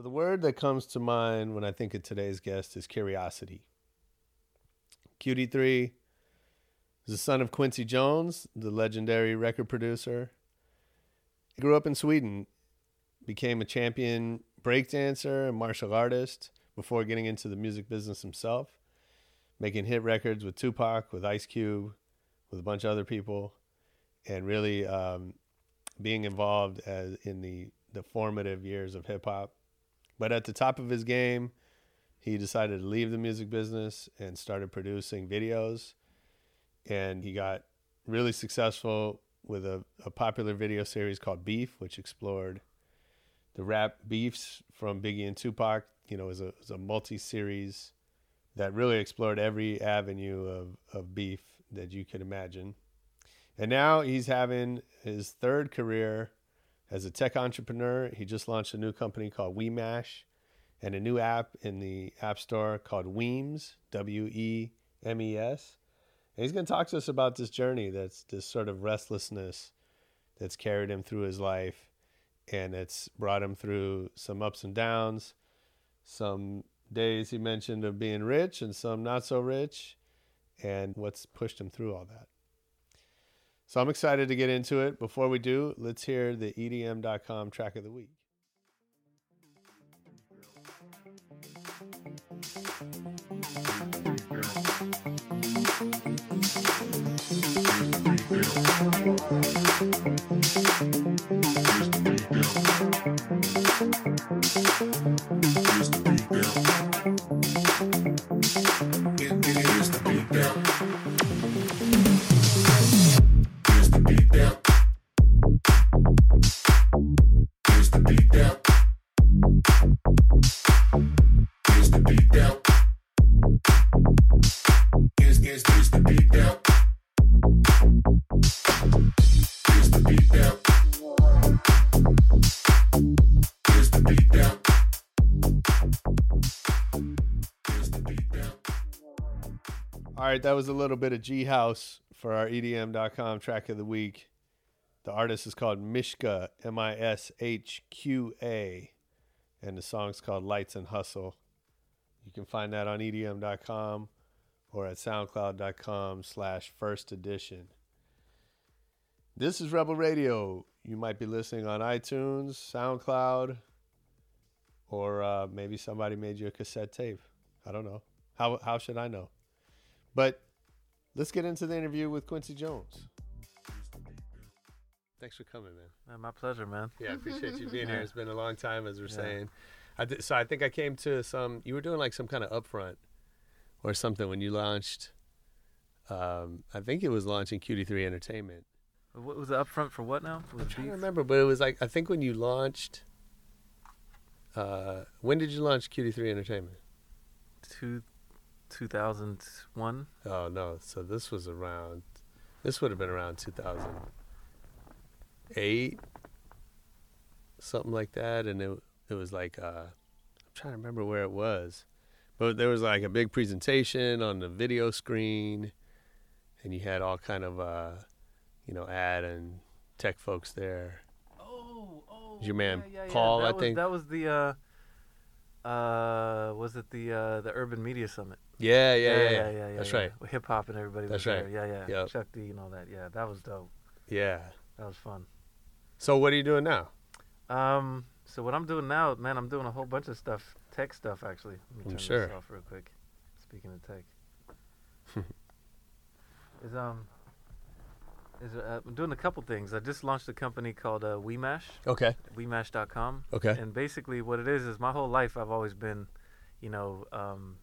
So the word that comes to mind when I think of today's guest is curiosity. QD3 is the son of Quincy Jones, the legendary record producer. He grew up in Sweden, became a champion breakdancer and martial artist before getting into the music business himself, making hit records with Tupac, with Ice Cube, with a bunch of other people, and really um, being involved as in the the formative years of hip hop. But at the top of his game, he decided to leave the music business and started producing videos. And he got really successful with a, a popular video series called Beef, which explored the rap beefs from Biggie and Tupac. You know, was a, a multi series that really explored every avenue of, of beef that you could imagine. And now he's having his third career as a tech entrepreneur. He just launched a new company called WeMash and a new app in the App Store called Wemes, W E M E S. And he's going to talk to us about this journey that's this sort of restlessness that's carried him through his life and it's brought him through some ups and downs, some days he mentioned of being rich and some not so rich, and what's pushed him through all that. So I'm excited to get into it. Before we do, let's hear the EDM.com track of the week. All right, that was a little bit of G House for our EDM.com track of the week. The artist is called Mishka, M I S H Q A, and the song's called Lights and Hustle. You can find that on EDM.com or at SoundCloud.com slash first edition. This is Rebel Radio. You might be listening on iTunes, SoundCloud, or uh, maybe somebody made you a cassette tape. I don't know. How, how should I know? But let's get into the interview with Quincy Jones. Thanks for coming, man. Man, my pleasure, man. Yeah, I appreciate you being here. It's been a long time, as we're yeah. saying. I th- so I think I came to some. You were doing like some kind of upfront or something when you launched. Um, I think it was launching QD3 Entertainment. What was the upfront for? What now? I'm trying to remember, but it was like I think when you launched. Uh, when did you launch QD3 Entertainment? Two 2001. Oh no! So this was around. This would have been around 2008, something like that, and it it was like uh, I'm trying to remember where it was, but there was like a big presentation on the video screen, and you had all kind of uh, you know ad and tech folks there. Oh, oh. Your man yeah, yeah, Paul, yeah. I was, think that was the. Uh, uh, was it the uh, the Urban Media Summit? Yeah, yeah, yeah, yeah. yeah, yeah That's yeah. right. Hip hop and everybody That's was right. there. Yeah, yeah. Yep. Chuck D and all that. Yeah, that was dope. Yeah. That was fun. So what are you doing now? Um, so what I'm doing now, man, I'm doing a whole bunch of stuff, tech stuff actually. Let me I'm turn sure. This off real quick. Speaking of tech, is um, is uh, I'm doing a couple things. I just launched a company called uh, WeMash. Okay. WeMash.com. Okay. And basically, what it is is my whole life I've always been, you know, um,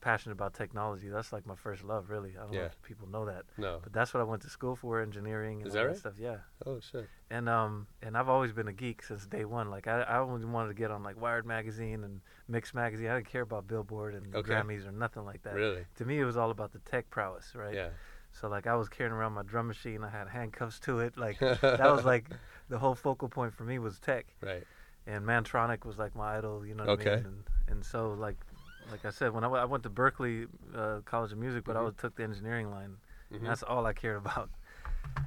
passionate about technology. That's like my first love, really. I don't know if people know that, No. but that's what I went to school for, engineering and Is all that that stuff. Yeah. Oh shit. And um and I've always been a geek since day one. Like I I always wanted to get on like Wired magazine and Mix magazine. I didn't care about Billboard and Okay. Grammys or nothing like that. Really? To me, it was all about the tech prowess, right? Yeah. So like I was carrying around my drum machine. I had handcuffs to it. Like that was like the whole focal point for me was tech. Right. And Mantronik was like my idol. You know what Okay. I mean? And and so like like I said, when I, w- I went to Berklee uh, College of Music, but I Mhm. was, took the engineering line. Mhm. And that's all I cared about.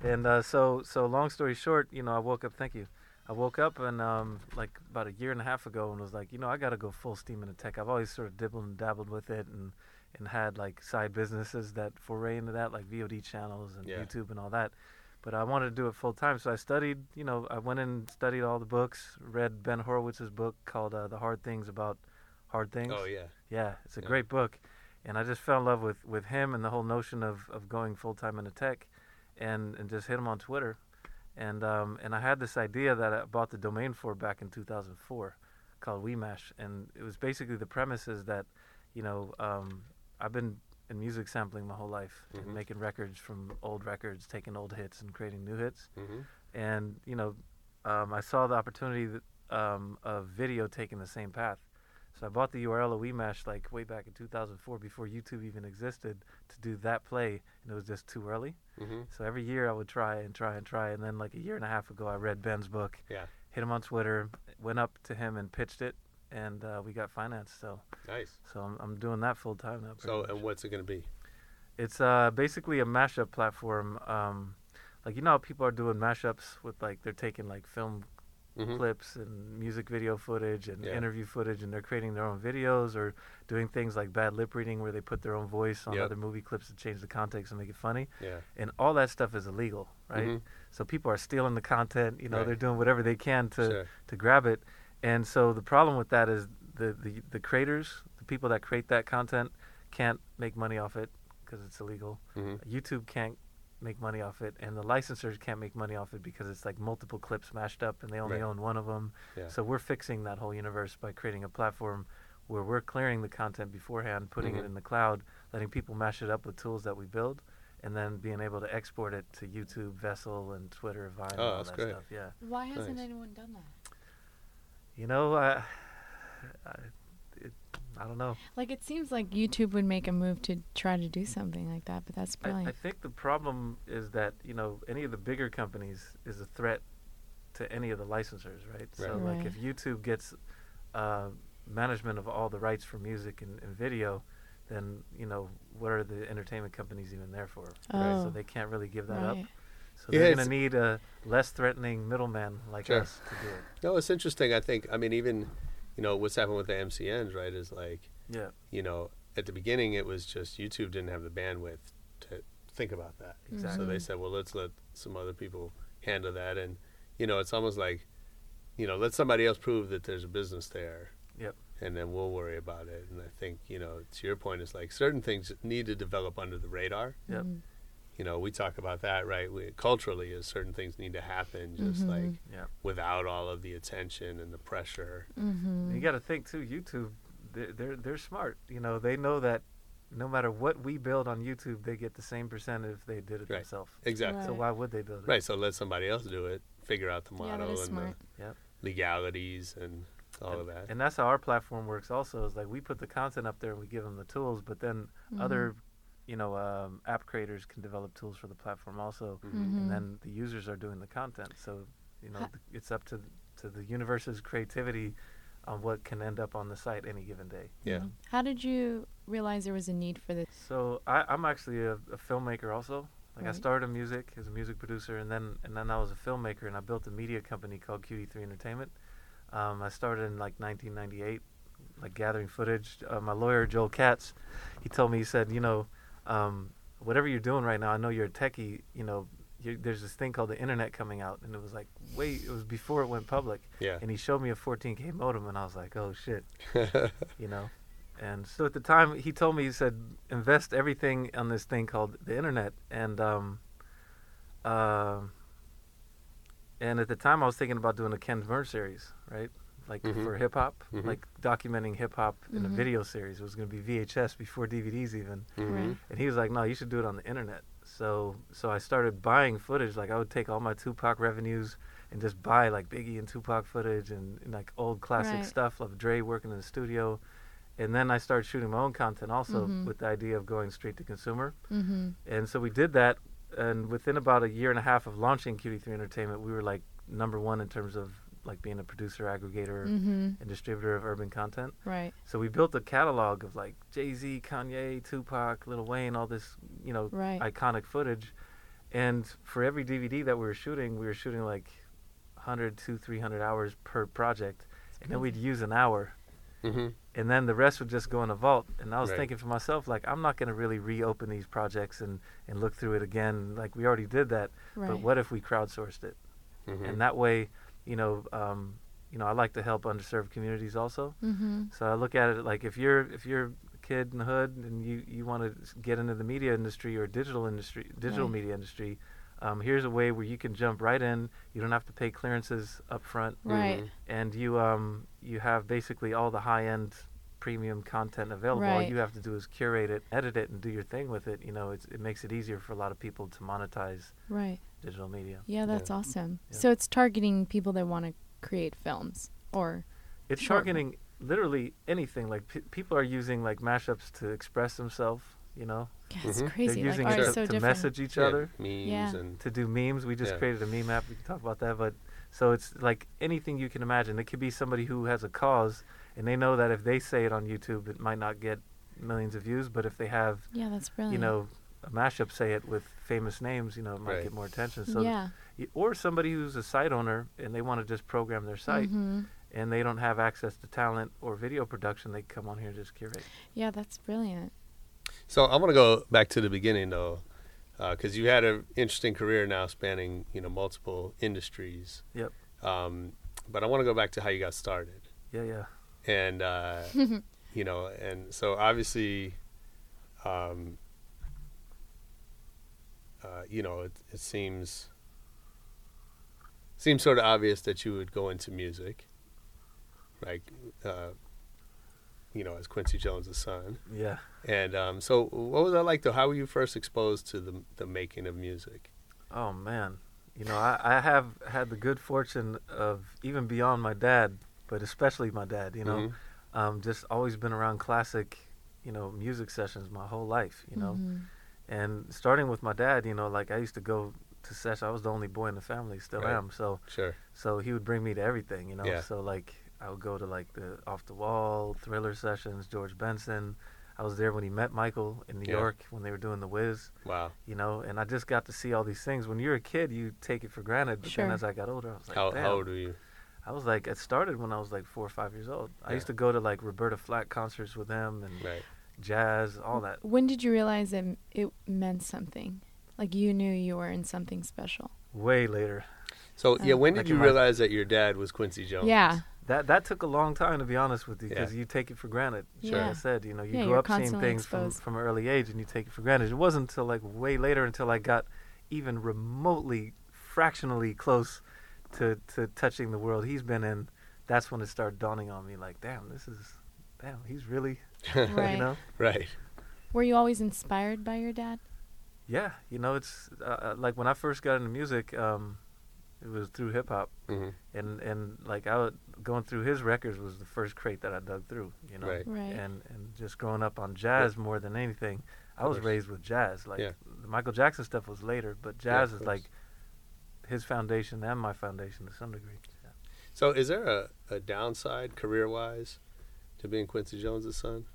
And uh, so, so long story short, you know, I woke up. Thank you. I woke up and um, like about a year and a half ago and was like, you know, I got to go full steam into tech. I've always sort of dibbled and dabbled with it and and had like side businesses that foray into that, like VOD channels and Yeah. YouTube and all that. But I wanted to do it full time, so I studied. You know, I went and studied all the books. Read Ben Horowitz's book called uh, "The Hard Things About Hard Things." Oh yeah. Yeah, it's a Yeah. great book, and I just fell in love with, with him and the whole notion of, of going full time into tech, and, and just hit him on Twitter, and um, and I had this idea that I bought the domain for back in 2004, called WeMash, and it was basically the premise is that, you know, um, I've been in music sampling my whole life, Mhm. and making records from old records, taking old hits and creating new hits, Mm-hmm. and you know, um, I saw the opportunity that, um, of video taking the same path. So I bought the URL of WeMash like way back in 2004 before YouTube even existed to do that play, and it was just too early. Mm-hmm. So every year I would try and try and try, and then like a year and a half ago I read Ben's book, Yeah. hit him on Twitter, went up to him and pitched it, and uh, we got financed. So Nice. so I'm, I'm doing that full time now. So much. and what's it gonna be? It's uh, basically a mashup platform. Um, like you know how people are doing mashups with like they're taking like film Mm-hmm. clips and music video footage and Yeah. interview footage and they're creating their own videos or doing things like bad lip reading where they put their own voice on Yep. other movie clips to change the context and make it funny Yeah. and all that stuff is illegal right Mhm. so people are stealing the content you know Right. they're doing whatever they can to Sure. to grab it and so the problem with that is the the, the creators the people that create that content can't make money off it because it's illegal Mm-hmm. YouTube can't make money off it, and the licensors can't make money off it because it's like multiple clips mashed up, and they only Right. own one of them. Yeah. So we're fixing that whole universe by creating a platform where we're clearing the content beforehand, putting Mhm. it in the cloud, letting people mash it up with tools that we build, and then being able to export it to YouTube, Vessel, and Twitter, Vine, and Oh, all that's that great. stuff. Yeah. Why hasn't Nice. anyone done that? You know, I, I, it, I don't know. Like it seems like YouTube would make a move to try to do something like that, but that's I, I think the problem is that you know any of the bigger companies is a threat to any of the licensors, right? right. So Right. like if YouTube gets uh, management of all the rights for music and, and video, then you know what are the entertainment companies even there for? Oh, So they can't really give that up. Right. So Yeah, they're it's- gonna need a less threatening middleman like Sure. us to do it. No, it's interesting. I think. I mean, even you know what's happened with the MCNs, right? Is like Yeah, you know at the beginning it was just YouTube didn't have the bandwidth to think about that. exactly. So they said, well, let's let some other people handle that, and you know, it's almost like, you know, let somebody else prove that there's a business there. Yep. And then we'll worry about it. And I think, you know, to your point, it's like certain things need to develop under the radar. Yep. Mhm. You know, we talk about that, right? We, culturally, is certain things need to happen just Mhm. like Yeah. without all of the attention and the pressure. Mhm. You got to think too. YouTube, they're, they're they're smart. You know, they know that no matter what we build on YouTube, they get the same percent if they did it Right. themselves. Exactly. So why would they build it? Right. So let somebody else do it, figure out the model that is and smart. Yep. the legalities and all and, of that. And that's how our platform works. Also, is like we put the content up there and we give them the tools, but then Mhm. other, you know, um, app creators can develop tools for the platform also, Mhm. Mhm. and then the users are doing the content. So, you know, th- it's up to to the universe's creativity on what can end up on the site any given day. Yeah. Mhm. How did you realize there was a need for this? So I, I'm actually a, a filmmaker also. Like I started in music as a music producer, and then and then I was a filmmaker, and I built a media company called QD3 Entertainment. Um, I started in like 1998, like gathering footage. Uh, my lawyer Joel Katz, he told me he said, you know, um, whatever you're doing right now, I know you're a techie. You know, there's this thing called the internet coming out, and it was like wait, it was before it went public. Yeah. And he showed me a 14K modem, and I was like, oh shit you know. And so at the time, he told me he said invest everything on this thing called the internet, and um, um, and at the time I was thinking about doing a Ken Burns series, right? Like Mhm. for hip hop, Mhm. like documenting hip hop in a Mhm. video series. It was going to be VHS before DVDs even. Mhm. Right. And he was like, "No, you should do it on the internet." So, so I started buying footage. Like I would take all my Tupac revenues and just buy like Biggie and Tupac footage and, and like old classic Right. stuff of Dre working in the studio. And then I started shooting my own content also Mhm. with the idea of going straight to consumer. Mm-hmm. And so we did that. And within about a year and a half of launching QD3 Entertainment, we were like number one in terms of like being a producer, aggregator, Mm-hmm. and distributor of urban content. Right. So we built a catalog of like Jay Z, Kanye, Tupac, Lil Wayne, all this, you know, Right. iconic footage. And for every DVD that we were shooting, we were shooting like 100 to 300 hours per project, and then we'd use an hour, Mm-hmm. and then the rest would just go in a vault. And I was Right. thinking for myself, like, I'm not going to really reopen these projects and, and look through it again. Like, we already did that. Right. But what if we crowdsourced it? Mm-hmm. And that way, you know, um, you know, I like to help underserved communities also. Mm-hmm. So I look at it like if you're if you're a kid in the hood and you you want to get into the media industry or digital industry, digital Right. media industry, um, here's a way where you can jump right in. You don't have to pay clearances up front, Right. Mhm. and you um you have basically all the high end premium content available. Right. All you have to do is curate it, edit it, and do your thing with it. You know, it's, it makes it easier for a lot of people to monetize Right. Digital media. Yeah, that's Yeah. awesome. Yeah. So it's targeting people that want to create films or It's Sure. targeting literally anything. Like pe people are using like mashups to express themselves. You know, yeah, it's Mhm. crazy. they're using art it is to, so to message each Yeah, other, memes Yeah. and to do memes. We just Yeah. created a meme app. We can talk about that, but so it's like anything you can imagine. It could be somebody who has a cause, and they know that if they say it on YouTube, it might not get millions of views. But if they have, Yeah, that's brilliant. you know, a mashup say it with famous names, you know, it might Right. get more attention. So, yeah. y- or somebody who's a site owner and they want to just program their site. Mhm. and they don't have access to talent or video production, they come on here and just curate. Yeah, that's brilliant. So I want to go back to the beginning though, because you had an interesting career now spanning you know multiple industries. Yep. Um, but I want to go back to how you got started, Yeah, yeah. and uh, you know, and so obviously, um, uh, you know, it, it seems seems sort of obvious that you would go into music, like, uh, you know, as Quincy Jones' son. Yeah. And um, so, what was that like? Though, how were you first exposed to the the making of music? Oh man. You know, I, I have had the good fortune of even beyond my dad, but especially my dad, you know, Mhm. um, just always been around classic, you know, music sessions my whole life, you know. Mhm. And starting with my dad, you know, like I used to go to sessions. I was the only boy in the family, still Right. am. So Sure. so he would bring me to everything, you know. Yeah. So like I would go to like the off the wall thriller sessions, George Benson. I was there when he met Michael in New Yeah. York when they were doing the Wiz, Wow. you know, and I just got to see all these things. When you're a kid, you take it for granted, but Sure. then as I got older, I was like, how, Damn. how old were you? I was like, it started when I was like four or five years old. I used to go to like Roberta Flack concerts with them, and Right. Jazz, all that. When did you realize that m- it meant something? Like you knew you were in something special. Way later. So yeah, Oh. when Like did you realize that your dad was Quincy Jones? Yeah. That that took a long time to be honest with you Yeah. because you take it for granted. Sure. Like I said, you know, you Yeah, grew up seeing constantly things from, from an early age and you take it for granted. It wasn't until like way later until I got even remotely, fractionally close to, to touching the world he's been in. That's when it started dawning on me like, damn, this is, damn, he's really, Right. you know? Right. Were you always inspired by your dad? Yeah, you know, it's uh, uh, like when I first got into music, um, it was through hip hop. hmm and and like I would, going through his records was the first crate that I dug through, you know. Right. Right. And and just growing up on jazz more than anything, I was raised with jazz. Like Yeah. the Michael Jackson stuff was later, but jazz of is like his foundation and my foundation to some degree. Yeah. So, is there a, a downside career wise to being Quincy Jones' son?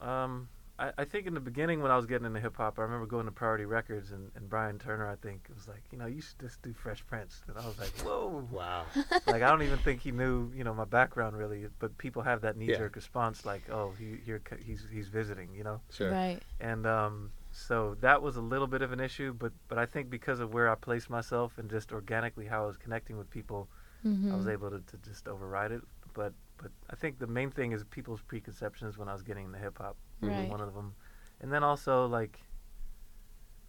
Um, I, I think in the beginning when I was getting into hip hop, I remember going to Priority Records and, and Bryan Turner, I think, was like, you know, you should just do Fresh Prince. And I was like, whoa. Wow. like I don't even think he knew, you know, my background really. But people have that knee Yeah. jerk response, like, oh, he here he's he's visiting, you know. Sure. Right. And um, so that was a little bit of an issue. But but I think because of where I placed myself and just organically how I was connecting with people, Mm-hmm. I was able to, to just override it. But but I think the main thing is people's preconceptions when I was getting into hip hop. Right. One of them, and then also like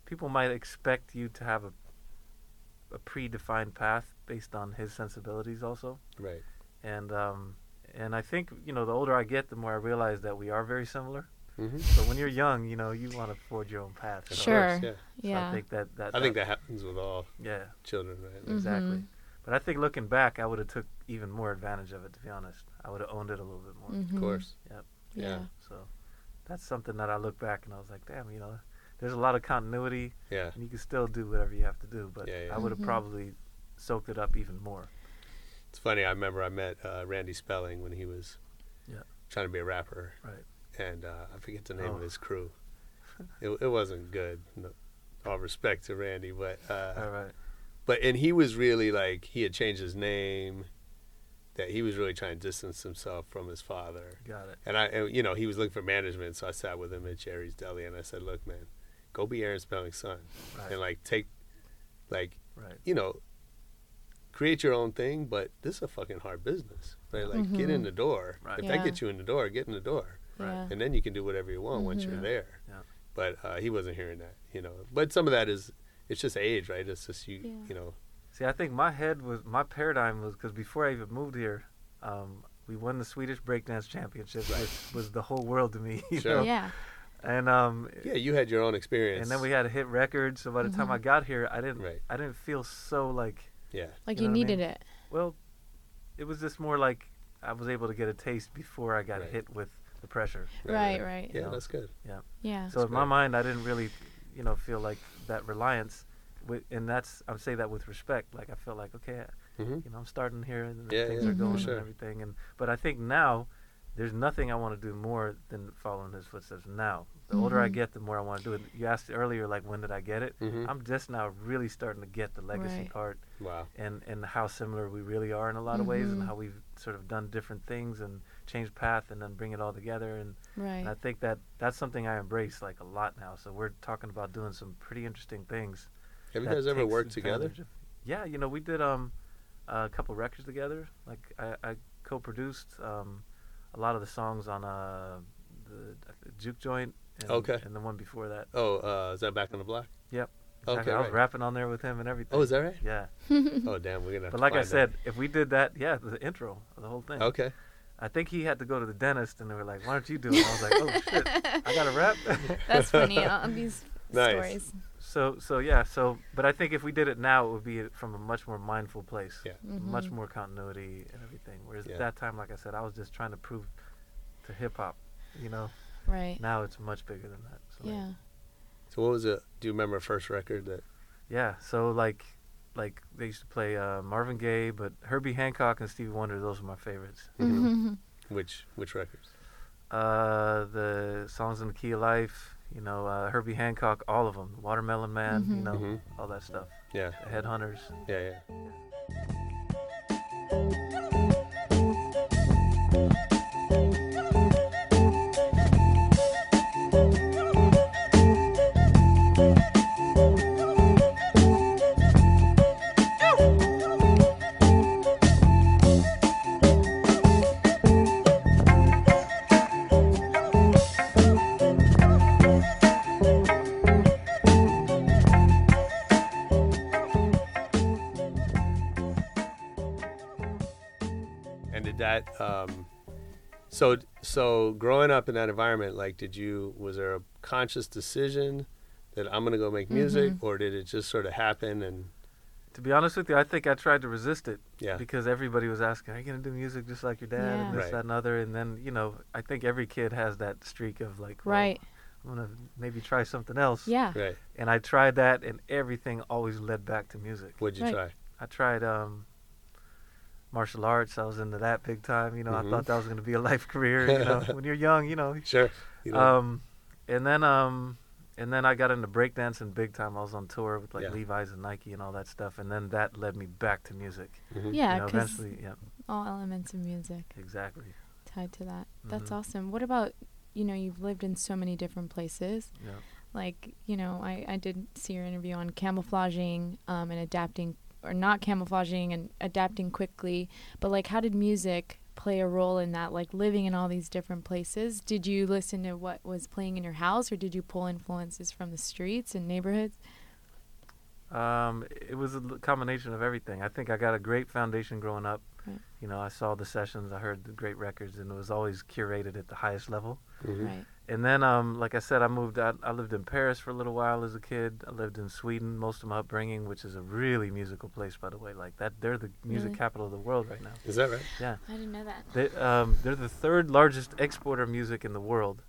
people might expect you to have a a predefined path based on his sensibilities also Right. and um and I think you know the older I get, the more I realize that we are very similar. hmm But when you're young, you know, you want to forge your own path. So- Sure. course, yeah. So Yeah. I think that that I think that happens with all yeah, children, right? Mm. exactly. Mhm. But I think looking back, I would have took even more advantage of it. To be honest, I would have owned it a little bit more. Mhm. Of course. Yep. Yeah. Yeah. So that's something that I look back and I was like, damn, you know, there's a lot of continuity, Yeah. and you can still do whatever you have to do. But Yeah, yeah. I would have Mhm. probably soaked it up even more. It's funny. I remember I met uh, Randy Spelling when he was Yeah. trying to be a rapper, Right. and uh, I forget the name Oh. of his crew. it, it wasn't good. No, all respect to Randy, but uh, All right. But and he was really like he had changed his name. That he was really trying to distance himself from his father. Got it. And I, and, you know, he was looking for management, so I sat with him at Jerry's Deli, and I said, "Look, man, go be Aaron Spelling's son, Right. and like take, like, Right. you know, create your own thing. But this is a fucking hard business, right? Like, get in Mhm. the door. Right. If Yeah. that gets you in the door, get in the door, Right. And then you can do whatever you want once Mhm. you're Yeah. there. Yeah. But uh, he wasn't hearing that, you know. But some of that is, it's just age, right? It's just you, Yeah. you know. See, I think my head was my paradigm was because before I even moved here, um, we won the Swedish breakdance championship, Right. which was the whole world to me. You Sure. know? Yeah. And um, Yeah, you had your own experience. and then we had a hit record. So by the time Mhm. I got here, I didn't Right. I didn't feel so like Yeah. Like You you, know what I needed mean? it. well, it was just more like I was able to get a taste before I got Right. hit with the pressure. Right, right. Yeah, know? that's good. Yeah. Yeah. So That's in my mind, I didn't really, you know, feel like that reliance. With, and that's I'm saying that with respect. Like I felt like okay, hmm you know, I'm starting here and Yeah, things yeah, are going sure. and everything. And but I think now there's nothing I want to do more than follow in his footsteps. Now, the older I Mhm. get, the more I want to do it. You asked earlier, like when did I get it? hmm I'm just now really starting to get the legacy Right. part Wow. and and how similar we really are in a lot of ways, and Mhm. how we've sort of done different things and changed path and then bring it all together. And, and I think that that's something I embrace like a lot now. So we're talking about doing some pretty interesting things. Have you guys ever worked together? of- yeah, you know, we did um a couple records together. Like I, I co-produced um a lot of the songs on uh the, the Jook Joint. And, Okay. And the one before that. Oh, uh, is that back on the block? Yep. Okay, I was right. rapping on there with him and everything. Oh, is that right? Yeah. Oh, damn, we're gonna. Have But to like I find said, if we did that, yeah, the intro of the whole thing. Okay. I think he had to go to the dentist, and they were like, "Why don't you do it?" I was like, "Oh shit, I got to rap." That's funny. uh, these Nice. stories. so, so yeah, so, but I think if we did it now, it would be from a much more mindful place. Yeah. much Mhm. more continuity and everything. Whereas Yeah. at that time, like I said, I was just trying to prove to hip hop. You know, Right. now it's much bigger than that. So Yeah. So what was it? Do you remember first record that? yeah. So like, like they used to play uh, Marvin Gaye, but Herbie Hancock and Stevie Wonder. Those are my favorites. you know. Mhm. Which which records? Uh, the songs in the Key of Life. You know, uh, Herbie Hancock, all of them. Watermelon Man. You Mhm. know, Mhm. all that stuff. Yeah. The Headhunters. Yeah, yeah. So so growing up in that environment, like, did you? Was there a conscious decision that I'm gonna go make music, Mhm. or did it just sort of happen? And To be honest with you, I think I tried to resist it yeah, because everybody was asking, "Are you gonna do music just like your dad?" Yeah. and this, Right. that, and other. And then you know, I think every kid has that streak of like, well, Right. I'm gonna maybe try something else. Yeah. right. And I tried that, and everything always led back to music. What'd you Right. try? I tried um, martial arts. I was into that big time. You know, Mhm. I thought that was gonna be a life career. You know, when you're young, you know. Sure. You know, Um, and then um, and then I got into breakdancing big time. I was on tour with like Yeah. Levi's and Nike and all that stuff. And then that led me back to music. mhm. Yeah. you know, 'cause eventually, yeah, all elements of music exactly. tied to that. That's Mhm. awesome. What about you know you've lived in so many different places. Yeah. Like you know I I did see your interview on camouflaging um, and adapting or not camouflaging and adapting quickly. But like how did music play a role in that? Like living in all these different places. Did you listen to what was playing in your house or did you pull influences from the streets and neighborhoods? Um, it was a combination of everything. I think I got a great foundation growing up. Right. You know, I saw the sessions, I heard the great records, and it was always curated at the highest level. Mhm. Right. And then, um, like I said, I moved out. I lived in Paris for a little while as a kid. I lived in Sweden most of my upbringing, which is a really musical place, by the way. Like that, they're the music Really? capital of the world right now. Is that right? Yeah, I didn't know that. they, um, they're the third largest exporter of music in the world,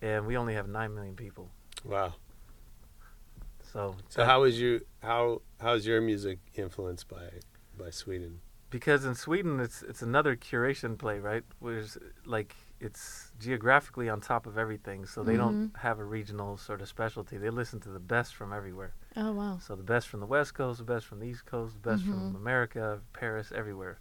and we only have nine million people. Wow. So, So that- how was you? How how's your music influenced by by Sweden? Because in Sweden it's it's another curation play, right? Whereas like it's geographically on top of everything, so they Mhm. don't have a regional sort of specialty. They listen to the best from everywhere. Oh wow. So the best from the West Coast, the best from the East Coast, the best from Mhm. America, Paris, everywhere.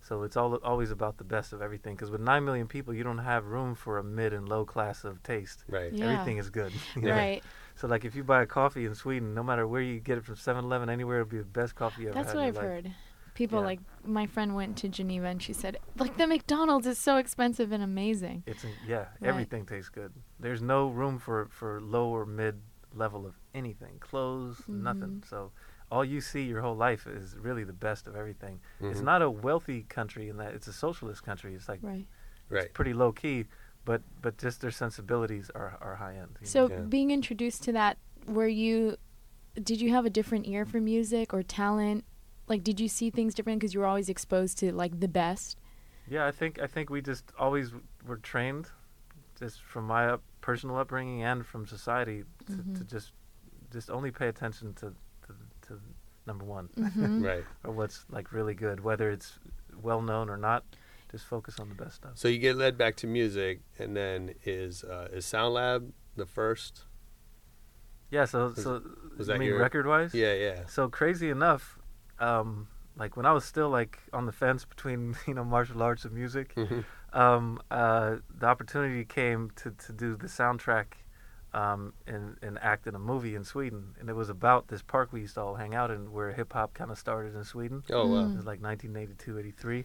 So it's all always about the best of everything. Because with nine million people, you don't have room for a mid and low class of taste. Right. Yeah. Everything is good. you? Right. So like if you buy a coffee in Sweden, no matter where you get it from 7-Eleven, anywhere, it'll be the best coffee you ever That's had what in I've life. heard. People Yeah. like my friend went to Geneva and she said like the McDonald's is so expensive and amazing. It's in, yeah, Right. everything tastes good. There's no room for for low or mid level of anything. Clothes, nothing. Mhm. So all you see your whole life is really the best of everything. It's Mhm. not a wealthy country in that it's a socialist country. It's like Right. Right. pretty low key, but but just their sensibilities are are high end. So Yeah. being introduced to that, were you? Did you have a different ear for music or talent? Like, did you see things different because you were always exposed to like the best? Yeah, I think I think we just always w- were trained, just from my up, personal upbringing and from society, to, to Mhm. just just only pay attention to to, to number one Mhm. Right. or what's like really good, whether it's well known or not. Just focus on the best stuff. So you get led back to music, and then is uh, is Sound Lab the first? Yeah. So Was- so was you that mean your- record wise? Yeah, yeah. So crazy enough, um, like when I was still like on the fence between you know martial arts and music, Mhm. um, uh, the opportunity came to, to do the soundtrack um, and, and act in a movie in Sweden. And it was about this park we used to all hang out in where hip hop kind of started in Sweden. Oh wow. Mm. It was like 1982, 83.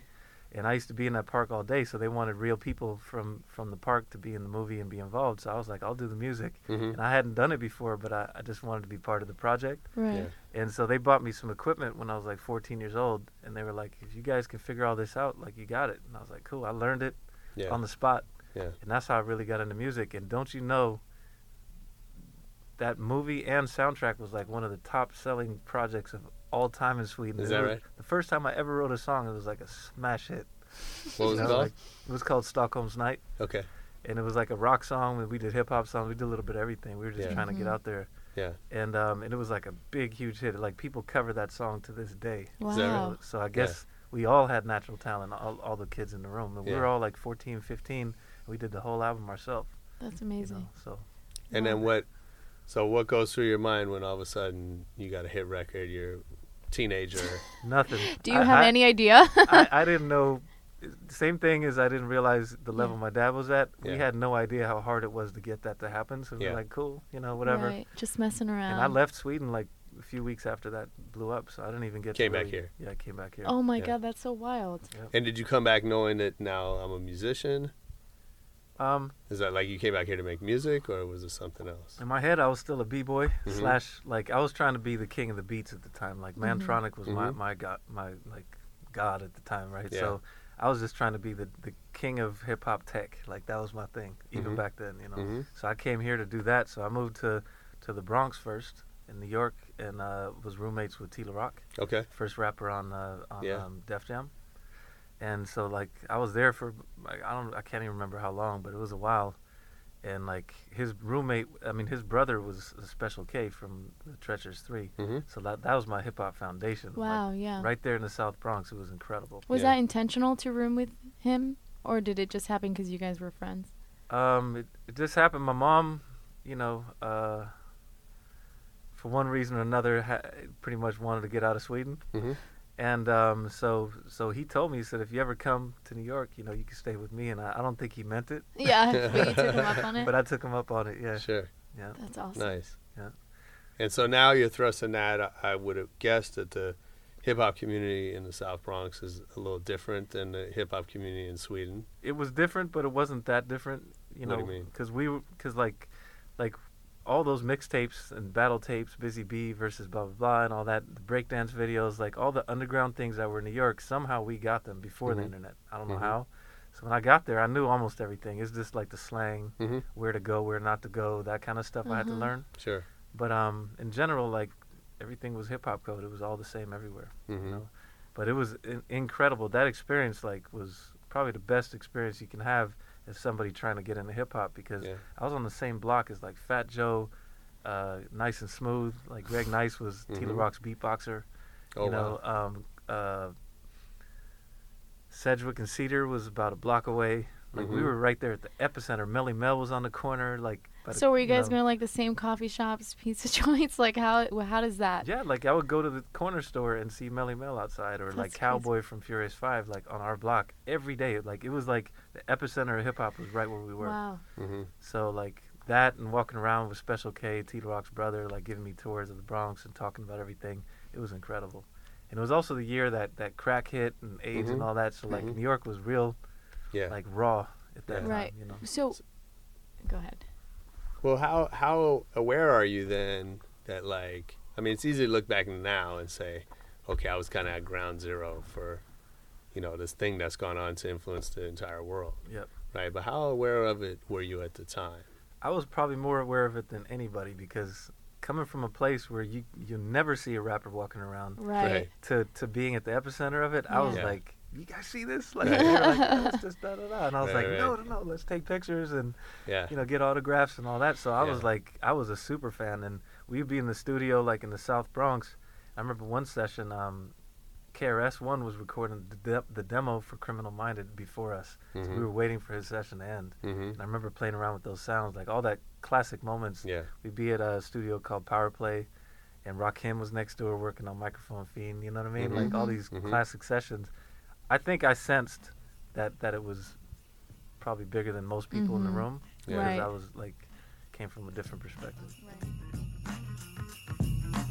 And I used to be in that park all day, so they wanted real people from, from the park to be in the movie and be involved. So I was like, I'll do the music. hmm And I hadn't done it before, but I, I just wanted to be part of the project. Right. And so they bought me some equipment when I was like 14 years old, and they were like, "If you guys can figure all this out, like you got it." And I was like, "Cool." I learned it Yeah. on the spot, Yeah. and that's how I really got into music. And don't you know, that movie and soundtrack was like one of the top-selling projects of all time in Sweden. Is It that was- right? The first time I ever wrote a song, it was like a smash hit. What was You it called? like- it was called Stockholm's Night, okay. and it was like a rock song. and We did hip hop songs. We did a little bit of everything. We were just Yeah. trying to get Mhm. out there, Yeah. and um, and it was like a big, huge hit. Like people cover that song to this day. Is that right? Wow. So I guess we all had natural talent, all, all the kids in the room. And we were all like 14, 15. And we did the whole album ourselves. That's You amazing. know? So And Wow. then what? So what goes through your mind when all of a sudden you got a hit record? You're a teenager. nothing. Do you I- have I- any idea? I, I didn't know. Same thing as I didn't realize the level Yeah. my dad was at. We had no idea how hard it was to get that to happen. So we Yeah. were like, cool, you know, whatever. Right. Just messing around. And I left Sweden like a few weeks after that blew up. So I didn't even get Came to back really- here. Yeah, I came back here. Oh my Yeah. god, that's so wild. and did you come back knowing that now I'm a musician? Um, Is that like you came back here to make music, or was it something else? in my head, I was still a b-boy Mhm. slash like I was trying to be the king of the beats at the time. Like Mhm. Mantronik was my Mhm. my god my like god at the time, right? Yeah. So I was just trying to be the the king of hip hop tech. Like that was my thing, even Mhm. back then, you know. hmm So I came here to do that. So I moved to to the Bronx first in New York and uh, was roommates with T La Rock, Okay. first rapper on uh, on Yeah. um, Def Jam. And so like I was there for like I don't I can't even remember how long, but it was a while. And like his roommate, I mean his brother was a Special K from the Treacherous Three. hmm So that that was my hip hop foundation. like, Wow, yeah. right there in the South Bronx, it was incredible. Was Yeah. that intentional to room with him or did it just happen cuz you guys were friends? Um, it, it just happened. My mom, you know, uh, for one reason or another, ha- pretty much wanted to get out of Sweden, hmm and um, so so he told me he said if you ever come to New York, you know, you can stay with me, and I, I don't think he meant it, Yeah, but you took him up on it. but I took him up on it. Yeah, Sure. yeah. That's awesome. Nice. Yeah. And so now you're thrusting that. I, I would have guessed that the hip hop community in the South Bronx is a little different than the hip hop community in Sweden. It was different, but it wasn't that different. You know, because we because like like all those mixtapes and battle tapes, Busy Bee versus blah blah blah, and all that the breakdance videos, like all the underground things that were in New York. Somehow we got them before the Mhm. internet. I don't know Mhm. how. So when I got there, I knew almost everything. It's just like the slang, hmm where to go, where not to go, that kind of stuff I had to Mhm. learn. Sure. But um, in general, like everything was hip hop code. It was all the same everywhere. You know? But it was in- incredible. That experience, like, was probably the best experience you can have as somebody trying to get into hip hop because Yeah. I was on the same block as like Fat Joe, uh, Nice and Smooth. Like Greg Nice was T La Mhm. Rock's beatboxer. Oh you know, wow. um, uh, Sedgwick and Cedar was about a block away. Like we Mhm. were right there at the epicenter. Melle Mel was on the corner. Like, by So were you guys know- going to like the same coffee shops, pizza joints? Like how how does that? Yeah, like I would go to the corner store and see Melle Mel outside, or That's like crazy. Cowboy from Furious Five, like on our block every day. Like it was like the epicenter of hip hop was right where we were. Wow. Mm-hmm. So like that and walking around with Special K, T Rock's brother, like giving me tours of the Bronx and talking about everything. It was incredible. And it was also the year that that crack hit and AIDS and Mhm. all that. So like Mhm. New York was real Yeah. like raw at that Yeah. time. Right. You know. So go ahead. Well, how how aware are you then that like I mean, it's easy to look back now and say, okay, I was kind of at ground zero for, you know, this thing that's gone on to influence the entire world, Yep. right? But how aware of it were you at the time? I was probably more aware of it than anybody because coming from a place where you you never see a rapper walking around Right. Right. to to being at the epicenter of it, I was Yeah. like, "You guys see this?" Like, Right. like "No, it's just da da da," and I was Right, like, "No, right. no, no, let's take pictures and Yeah. you know get autographs and all that." So I was like, I was a super fan, and we'd be in the studio like in the South Bronx. I remember one session, um, KRS One was recording the, de- the demo for Criminal Minded before us. So Mhm. we were waiting for his session to end. Mm-hmm. And I remember playing around with those sounds, like all that classic moments Yeah. we'd be at a studio called Power Play, and Rakim was next door working on Microphone Fiend. You know what I mean? Mhm. Like all these Mhm. classic sessions. I think I sensed that that it was probably bigger than most people in Mhm. the room Yeah. because Right. I was like came from a different perspective.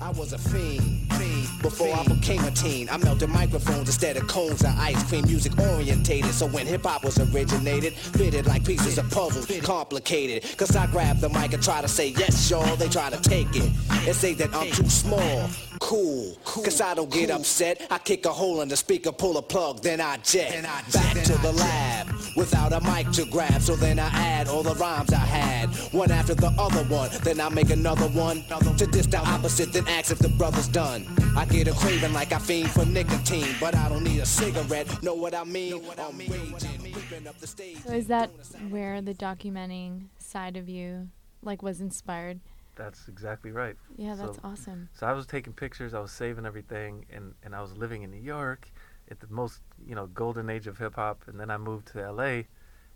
I was a fiend, fiend before I became a teen. I melted microphones instead of cones of ice cream. Music orientated, so when hip hop was originated, fitted like pieces of puzzles, complicated. Cause I grab the mic and try to say yes, y'all. They try to take it and say that I'm too small. Cool, cause I don't get upset. I kick a hole in the speaker, pull a plug, then I jet. Back to the lab without a mic to grab. So then I add all the rhymes I had, one after the other one. Then I make another one to diss the opposite, then ask if the brother's done. I get a craving like I fiend for nicotine, but I don't need a cigarette. Know what I mean? I'm raging, up the stage. So is that where the documenting side of you like was inspired? That's exactly right. Yeah, that's So- awesome. So I was taking pictures, I was saving everything, and, and I was living in New York at the most, you know, golden age of hip hop. And then I moved to LA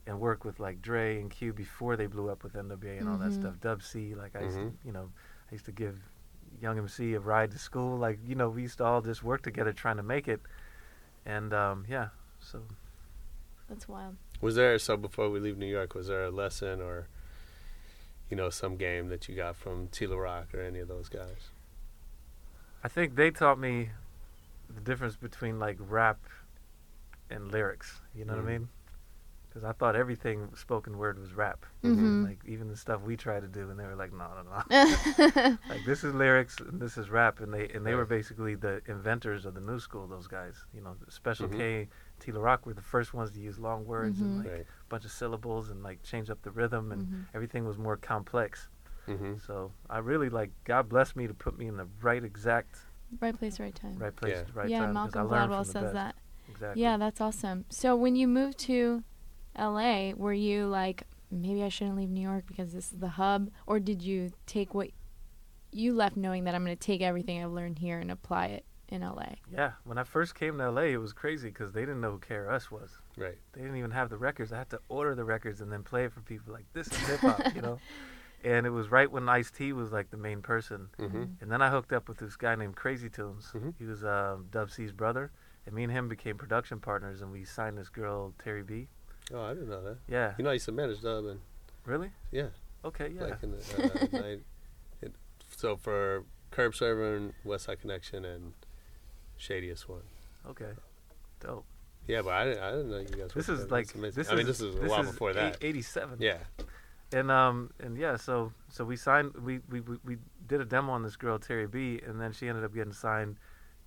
and worked with like Dre and Q before they blew up with NWA and all that Mhm. stuff. Dub C, like I used Mhm. to, you know, I used to give Young MC a ride to school. Like, you know, we used to all just work together trying to make it. And um, yeah, so That's wild. Was there so before we leave New York? Was there a lesson or, you know, some game that you got from T La Rock or any of those guys? I think they taught me the difference between like rap and lyrics. You know what Mhm. I mean? Because I thought everything spoken word was rap. Mhm. Like even the stuff we try to do, and they were like, no, no, no. like this is lyrics and this is rap, and they and they were basically the inventors of the new school. Those guys, you know, Special Mhm. K, T La Rock were the first ones to use long words Mhm. and like Right. a bunch of syllables and like change up the rhythm, and Mhm. everything was more complex. Mm-hmm. So I really like God blessed me to put me in the right exact Right place, right time. right place, Yeah. at the right yeah, Malcolm Gladwell says best. that. Exactly. Yeah, that's awesome. So when you moved to LA, were you like, maybe I shouldn't leave New York because this is the hub? Or did you take what you left knowing that I'm going to take everything I've learned here and apply it in LA? Yeah, when I first came to LA, it was crazy because they didn't know who KRS was. Right. They didn't even have the records. I had to order the records and then play it for people. Like this is hip hop, you know. And it was right when Ice T was like the main person. Mm-hmm. And then I hooked up with this guy named Crazy Toones. Mhm. He was um, Dub C's brother, and me and him became production partners. And we signed this girl Tairrie B. Oh, I didn't know that. Yeah. You know, I used to manage Dub and Really? yeah, Okay. Yeah. like in the uh, night. It, so for Curb Servin' and West Side Connection and Shadiest One. Okay. Dope. Yeah, but I didn't, I didn't know you guys. This is together. like That's amazing. this I mean, this is a this while is before that. 87. Yeah. And um and yeah, so so we signed we, we we we did a demo on this girl Tairrie B, and then she ended up getting signed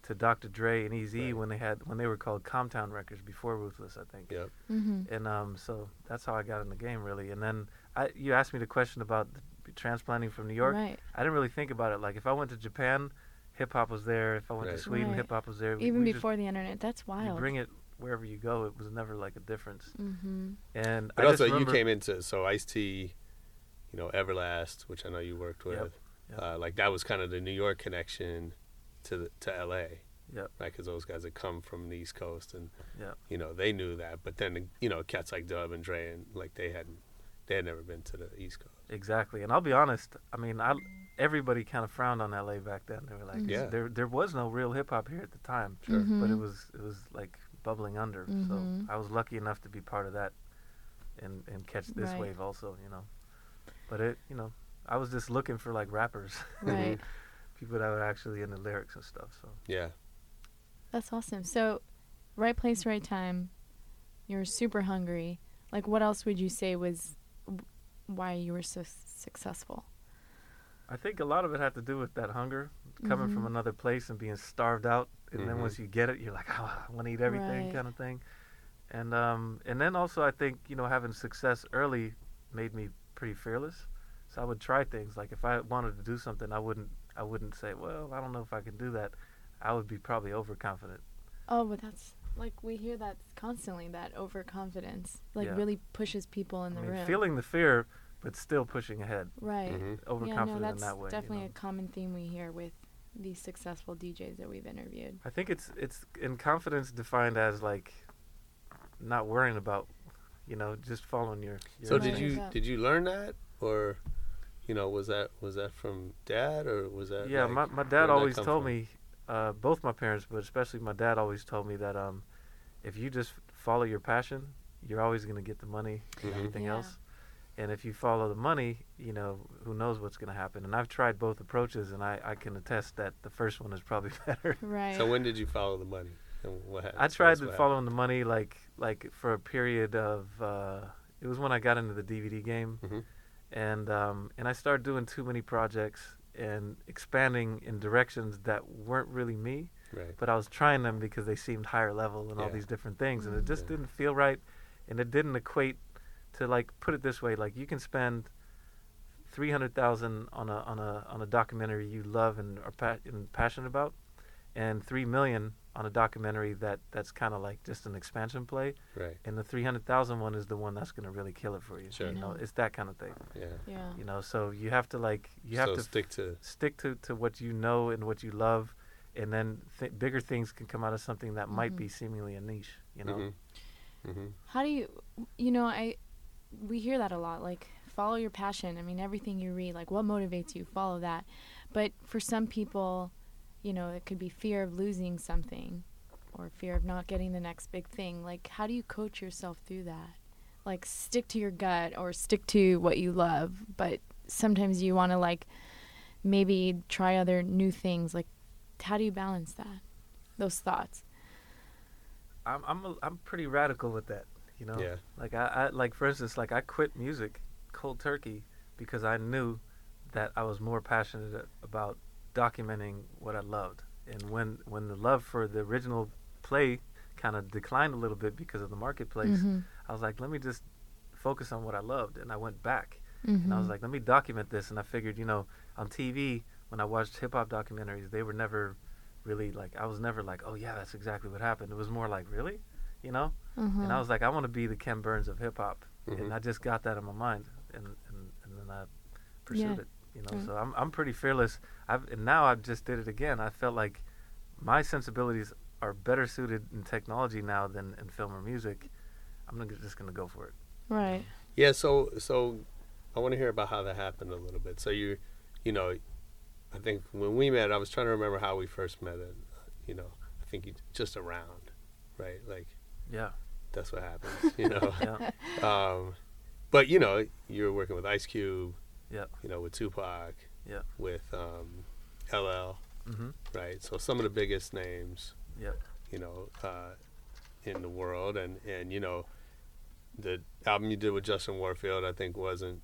to Dr. Dre and Eazy Right. when they had when they were called Comptown Records before Ruthless, I think. Yep. Mm-hmm. And um so that's how I got in the game really. And then I you asked me the question about the transplanting from New York. Right. I didn't really think about it. Like if I went to Japan, hip hop was there. If I went Right. to Sweden, Right. hip hop was there. We- Even we just- before the internet. That's you wild. bring it wherever you go. It was never like a difference. mm-hmm. And But I also, just you came into so Ice T, you know, Everlast, which I know you worked with. Yep, yep. Uh, like that was kind of the New York connection to the, to L.A. Yep. Right, because those guys had come from the East Coast, and Yep. you know they knew that. But then you know cats like Dub and Dre and like they hadn't they had never been to the East Coast. Exactly, and I'll be honest. I mean, I everybody kind of frowned on LA back then. They were like, Mhm. Yeah. there there was no real hip hop here at the time, Sure. but it was it was like bubbling under. Mhm. So I was lucky enough to be part of that, and and catch this Right. wave also. You know, but it you know I was just looking for like rappers, Right. people that were actually in the lyrics and stuff. So Yeah, That's awesome. So, right place, right time. You're super hungry. Like, what else would you say was w- why you were so s- successful? I think a lot of it had to do with that hunger, coming from Mhm. another place and being starved out, and then Mhm. once you get it, you're like, oh, I want to eat everything, Right. kind of thing. And um, and then also I think you know having success early made me pretty fearless. So I would try things. Like if I wanted to do something, I wouldn't I wouldn't say, well, I don't know if I can do that. I would be probably overconfident. Oh, but that's like we hear that constantly. That overconfidence, like, Yeah. really pushes people in I the mean, room. feeling the fear, but still pushing ahead. right. hmm Yeah, Overconfident no, that's in that way. you definitely know. a common theme we hear with these successful DJs that we've interviewed. I think it's it's in confidence defined as like not worrying about, you know, just following your. your So did you Yeah. did you learn that, or you know was that was that from dad or was that Yeah, like, my my dad always told from? me, uh, both my parents, but especially my dad always told me that um, if you just follow your passion, you're always gonna get the money and Mhm. everything Yeah. else. And if you follow the money, you know, who knows what's gonna happen. And I've tried both approaches, and I I can attest that the first one is probably better. Right. So when did you follow the money? And what happened? I tried us to what follow the money like like for a period of uh, it was when I got into the DVD game, Mhm. and um, and I started doing too many projects and expanding in directions that weren't really me. Right. but I was trying them because they seemed higher level and all these different things, and it just Yeah. didn't feel right, and it didn't equate to like put it this way, like you can spend three hundred thousand on a on a on a documentary you love and are pa- and passionate about, and three million on a documentary that that's kind of like just an expansion play, Right. and the three hundred thousand one is the one that's gonna really kill it for you. Sure. You know, it's that kind of thing. Yeah. yeah. You know, so you have to like you have so to stick to. stick to, to what you know and what you love, and then th- bigger things can come out of something that might Mhm. be seemingly a niche. You know, hmm hmm How do you, you know, I, we hear that a lot. Like, follow your passion. I mean, everything you read, like, what motivates you, follow that. But for some people, you know, it could be fear of losing something or fear of not getting the next big thing. Like, how do you coach yourself through that? Like, stick to your gut or stick to what you love. But sometimes you want to, like, maybe try other new things. Like, how do you balance that? Those thoughts. I'm I'm a, I'm pretty radical with that. You know, Yeah. like I, I like for instance, like I quit music cold turkey because I knew that I was more passionate about documenting what I loved. And when when the love for the original play kind of declined a little bit because of the marketplace, Mhm. I was like, let me just focus on what I loved, and I went back. Mhm. And I was like, let me document this. And I figured, you know, on TV, when I watched hip hop documentaries, they were never really like, I was never like, oh, yeah, that's exactly what happened. It was more like, really? You know? Mhm. And I was like, I want to be the Ken Burns of hip hop. Mhm. And I just got that in my mind. And, and, and then I pursued Yeah. it. You know, Right. so I'm, I'm pretty fearless. I've, and now I just did it again. I felt like my sensibilities are better suited in technology now than in film or music. I'm gonna, just going to go for it. right. Yeah. So so, I want to hear about how that happened a little bit. So you, you know, I think when we met, I was trying to remember how we first met. And you know, I think you, just around, right? Like Yeah. That's what happens. You know. Yeah. um, but you know, you're working with Ice Cube. Yep. You know, with Tupac. Yep. With um, LL. hmm Right. So some of the biggest names. Yep. You know, uh, in the world, and and you know, the album you did with Justin Warfield, I think wasn't.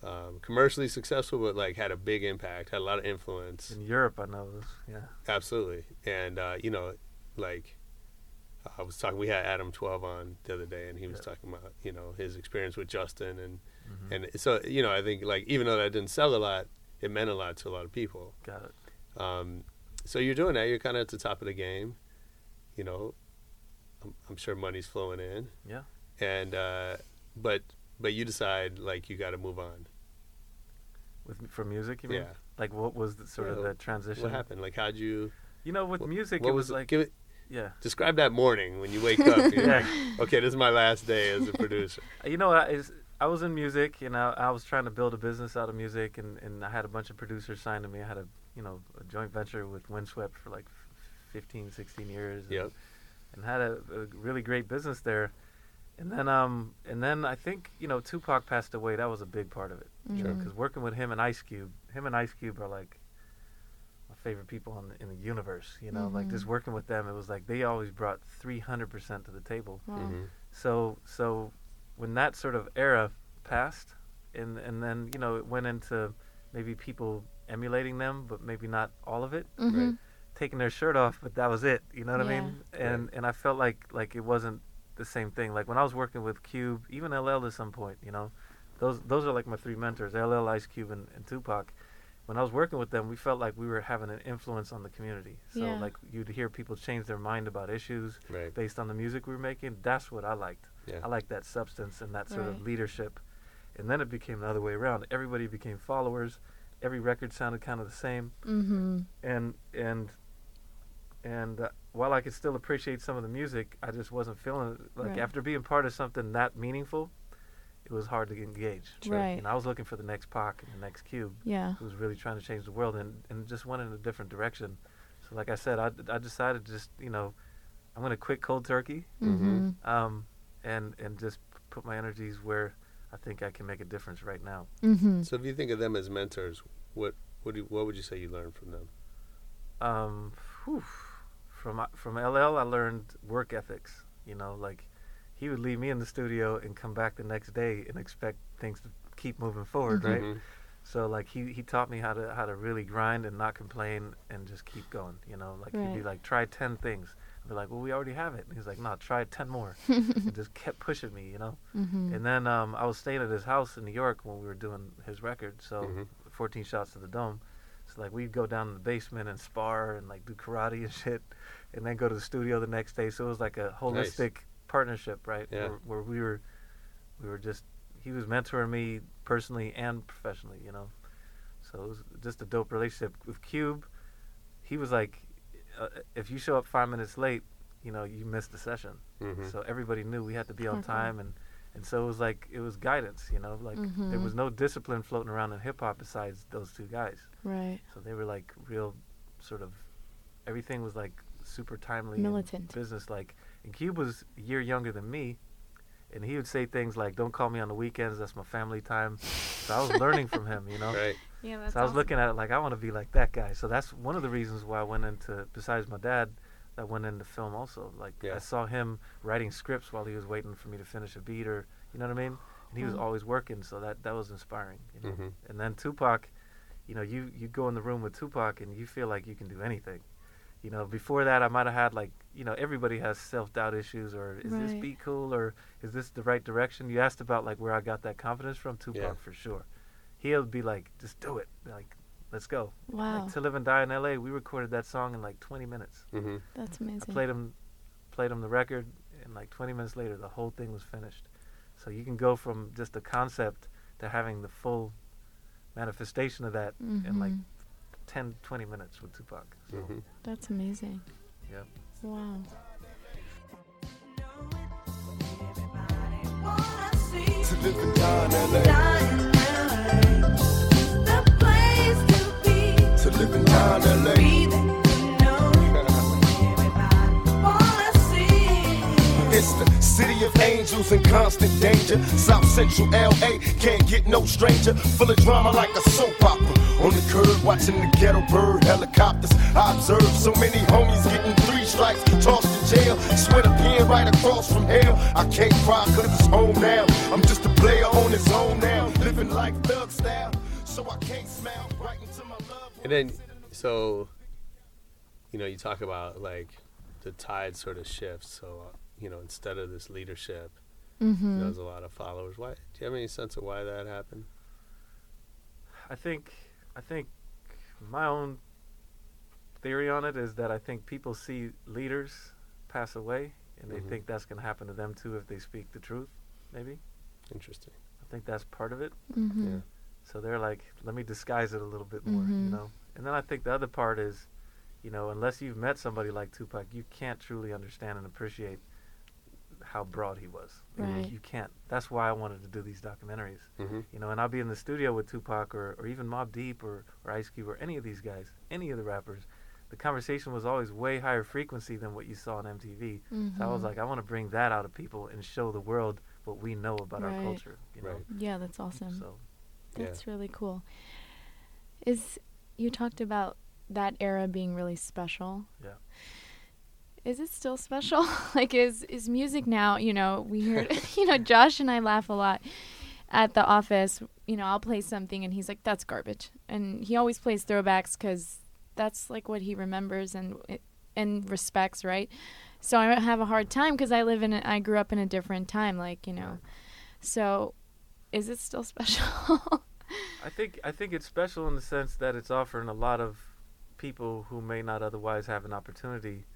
Um, commercially successful, but like had a big impact, had a lot of influence. In Europe, I know. Yeah. Absolutely, and uh, you know, like I was talking, we had Adam Twelve on the other day, and he was Yeah. talking about you know his experience with Justin, and Mhm. and so you know I think like even though that didn't sell a lot, it meant a lot to a lot of people. Got it. Um, so you're doing that. You're kind of at the top of the game. You know, I'm, I'm sure money's flowing in, Yeah. and uh, but but you decide like you got to move on. With for music, you mean? Yeah. Like what was the, sort Yeah, of the transition? What happened? Like how'd you? You know, with What- music, what it was it- like, give it, yeah. describe that morning when you wake up. You're Yeah. like, okay, this is my last day as a producer. You know, I, I was in music, and know, I was trying to build a business out of music, and, and I had a bunch of producers signed to me. I had a, you know, a joint venture with Windswept for like f- 15, 16 years. and- Yep. and had a, a really great business there. And then, um, and then I think you know Tupac passed away. That was a big part of it. Sure. Because working with him and Ice Cube, him and Ice Cube are like my favorite people in the, in the universe. You know, like just Mhm. working with them, it was like they always brought 300% to the table. Wow. hmm So, so when that sort of era passed, and and then you know it went into maybe people emulating them, but maybe not all of it Mhm. taking their shirt off, but that was it. You know what I mean? And and I felt like like it wasn't the same thing. Like when I was working with Cube, even LL at some point, you know, those those are like my three mentors: LL, Ice Cube, and, and Tupac. When I was working with them, we felt like we were having an influence on the community. So Yeah. like you'd hear people change their mind about issues Right. based on the music we were making. That's what I liked. Yeah. I liked that substance and that sort of leadership. And then it became the other way around. Everybody became followers. Every record sounded kind of the same Mhm. and and and uh, while I could still appreciate some of the music, I just wasn't feeling it. Like Right. after being part of something that meaningful, it was hard to engage. Sure. Right. And I was looking for the next Pac and the next Cube, Yeah. who was really trying to change the world, and and just went in a different direction. So like I said, I I decided to just you know, I'm gonna quit cold turkey, Mhm. um, and and just put my energies where I think I can make a difference right now. Mhm. So if you think of them as mentors, what what do, what would you say you learned from them? um, whew, from from LL, I learned work ethics. You know, like he would leave me in the studio and come back the next day and expect things to keep moving forward, right? Mhm. So like he he taught me how to how to really grind and not complain and just keep going. You know, like he'd be like, try ten things. I'd be like, well, we already have it. And he's like, no, try ten more. and just kept pushing me. You know. Mhm. And then um, I was staying at his house in New York when we were doing his record. So Mhm. 14 shots to the dome. So like we'd go down in the basement and spar and like do karate and shit, and then go to the studio the next day. So it was like a holistic partnership, right? Yeah. Where, where we were, we were just he was mentoring me personally and professionally, you know. So it was just a dope relationship with Cube. He was like, uh, if you show up five minutes late, you know, you missed the session. Mhm. So everybody knew we had to be on Okay. time, and and so it was like it was guidance, you know, like there Mhm. was no discipline floating around in hip hop besides those two guys. Right. So they were like real, sort of, everything was like super timely, Militant. business like. And Cube was a year younger than me, and he would say things like, "Don't call me on the weekends. That's my family time." So I was learning from him, you know. Right. Yeah, that's So I was looking at it like I want to be like that guy. So that's one of the reasons why I went into besides my dad, I went into film also. Like Yeah. I saw him writing scripts while he was waiting for me to finish a beat or you know what I mean? And he was always working, so that that was inspiring. You know? Mhm. And then Tupac, you know, you you go in the room with Tupac and you feel like you can do anything. You know, before that I might have had like, you know, everybody has self doubt issues or is this Right. beat cool or is this the right direction? You asked about like where I got that confidence from Tupac Yeah. for sure. He'll be like, just do it. Like, let's go. Wow. Like, to Live and Die in L.A., we recorded that song in like 20 minutes. hmm That's I amazing. played him, played him the record, and like 20 minutes later, the whole thing was finished. So you can go from just a concept to having the full manifestation of that in like. 10, 20 minutes with Tupac. So, hmm That's amazing. yeah. Wow. To live and die in LA. To live and die in LA. It's the city of angels in constant danger. South Central LA can't get no stranger. Full of drama like a soap opera. On the curb, watching the ghetto bird helicopters. I observe so many homies getting three strikes, tossed in jail. Sweat a pen right across from hell. I can't cry cause it's home now. I'm just a player on his own now. Living life thug style. So I can't smile right into my love. And then, so, you know, you talk about like the tide sort of shifts. So, uh, you know, instead of this leadership, Mhm. there's a lot of followers. Why? Do you have any sense of why that happened? I think, I think my own theory on it is that I think people see leaders pass away and they Mhm. think that's going to happen to them too if they speak the truth, maybe. Interesting. I think that's part of it. Mhm. Yeah. So they're like, let me disguise it a little bit more, you Mhm. know. And then I think the other part is, you know, unless you've met somebody like Tupac, you can't truly understand and appreciate how broad he was. You Right. You can't. That's why I wanted to do these documentaries. Mhm. You know, and I'll be in the studio with Tupac or, or even Mobb Deep or, or Ice Cube or any of these guys, any of the rappers. The conversation was always way higher frequency than what you saw on MTV. So I was Mhm. like, I want to bring that out of people and show the world what we know about our culture. You know? Right. Yeah, that's awesome. So Yeah. That's really cool. Is you talked about that era being really special. Yeah. Is it still special? like is is music now, you know, we hear you know, Josh and I laugh a lot at the office. You know, I'll play something and he's like that's garbage. And he always plays throwbacks cuz that's like what he remembers and and respects, right? So I have a hard time cuz I live in a, I grew up in a different time like, you know. So is it still special? I think I think it's special in the sense that it's offering a lot of people who may not otherwise have an opportunity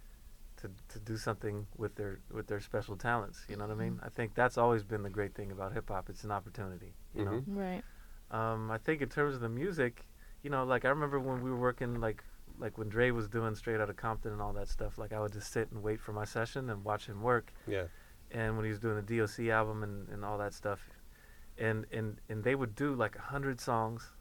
to to do something with their with their special talents. You know what I mean? I think that's always been the great thing about hip hop. It's an opportunity. You know. right. Um, I think in terms of the music, you know, like I remember when we were working, like like when Dre was doing Straight Outta Compton and all that stuff. Like I would just sit and wait for my session and watch him work. Yeah. And when he was doing the DOC album and, and all that stuff, and and and they would do like a hundred songs,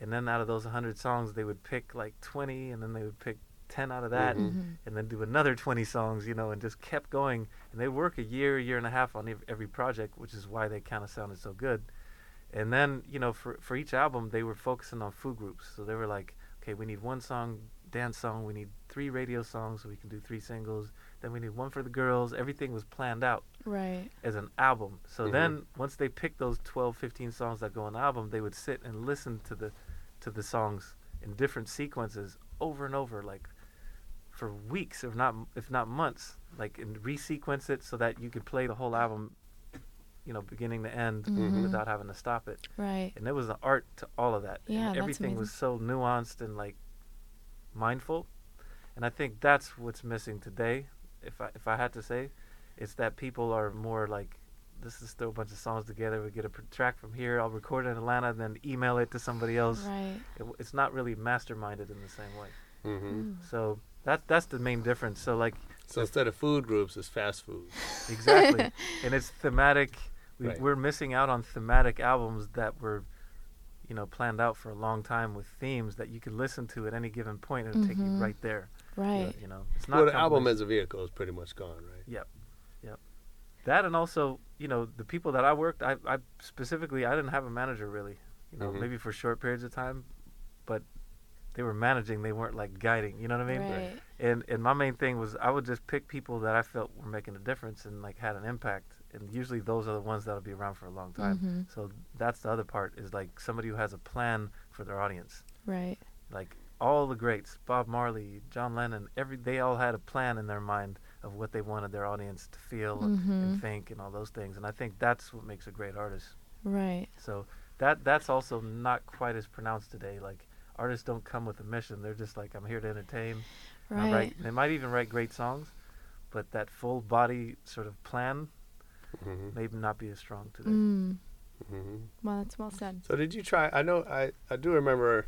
and then out of those hundred songs, they would pick like twenty, and then they would pick ten out of that, Mhm. Mhm. and then do another 20 songs, you know, and just kept going. And they work a year, year and a half on ev- every project, which is why they kind of sounded so good. And then, you know, for for each album, they were focusing on food groups. So they were like, okay, we need one song, dance song. We need three radio songs, so we can do three singles. Then we need one for the girls. Everything was planned out Right. as an album. So Mhm. then once they picked those 12, 15 songs that go on the album, they would sit and listen to the to the songs in different sequences over and over like for weeks if not if not months like and resequence it so that you could play the whole album you know beginning to end Mhm. without having to stop it. Right. And there was an art to all of that. Yeah, and that's everything was so nuanced and like mindful. And I think that's what's missing today. If I if I had to say, it's that people are more like, let's just throw a bunch of songs together. We get a pr- track from here. I'll record it in Atlanta, then email it to somebody else. Right. It, w- it's not really masterminded in the same way. Mm-hmm. Mm. So that's that's the main difference. So like So instead of food groups, it's fast food. exactly, and it's thematic. We, Right. We're missing out on thematic albums that were, you know, planned out for a long time with themes that you could listen to at any given point and it'll take you Mhm. right there. Right. You know, it's not Well, the album as a vehicle is pretty much gone, right? Yep, yep. That and also, you know, the people that I worked, I, I specifically, I didn't have a manager really. You know, Mhm. maybe for short periods of time, but they were managing. They weren't like guiding. You know what I mean? Right. And and my main thing was I would just pick people that I felt were making a difference and like had an impact. And usually those are the ones that'll be around for a long time. Mhm. So that's the other part is like somebody who has a plan for their audience. Right. Like all the greats, Bob Marley, John Lennon, every they all had a plan in their mind of what they wanted their audience to feel Mhm. and think and all those things. And I think that's what makes a great artist. Right. So that that's also not quite as pronounced today. Like artists don't come with a mission. They're just like I'm here to entertain. and Right. write, they might even write great songs, but that full body sort of plan Mm-hmm. may not be as strong today. Mm. Mm-hmm. Well, that's well said. So did you try? I know I, I do remember.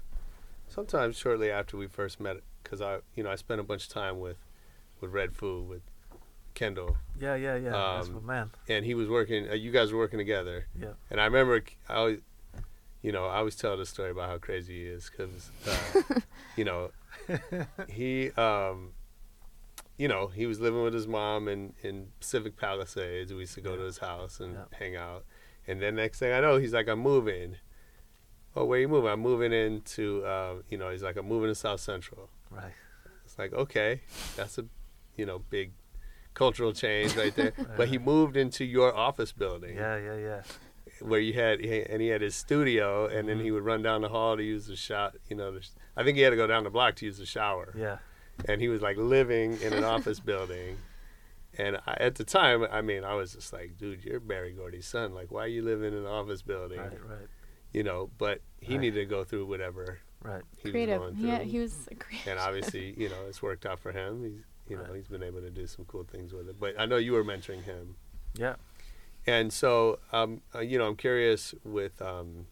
Sometimes shortly after we first met, because I you know I spent a bunch of time with with Red Food with Kendall, Yeah, yeah, yeah. that's Um, my man. and he was working. Uh, you guys were working together, Yeah. and I remember I always, you know, I always tell the story about how crazy he is because, uh, you know, he, um, you know, he was living with his mom in in Pacific Palisades. We used to go to his house and Yeah. hang out, and then next thing I know, he's like, "I'm moving." Oh, where you moving? I'm moving into, uh, you know, he's like, "I'm moving to South Central." Right. It's like, okay, that's a, you know, big cultural change right there. Right, but he moved into your office building Yeah, yeah, yeah. Where you had and he had his studio, and then he mm-hmm. would run down the hall to use the shot. You know, the, I think he had to go down the block to use the shower, Yeah. and he was like living in an office building. And I, at the time, I mean, I was just like, dude, you're Berry Gordy's son. Like, why are you living in an office building? Right, right, You know, but he Right. needed to go through whatever right. he was creative. going through. Yeah, he was a creative. and obviously, you know, it's worked out for him. He's, you know, Right. he's been able to do some cool things with it. But I know you were mentoring him. Yeah. And so, um, uh, you know, I'm curious with, um,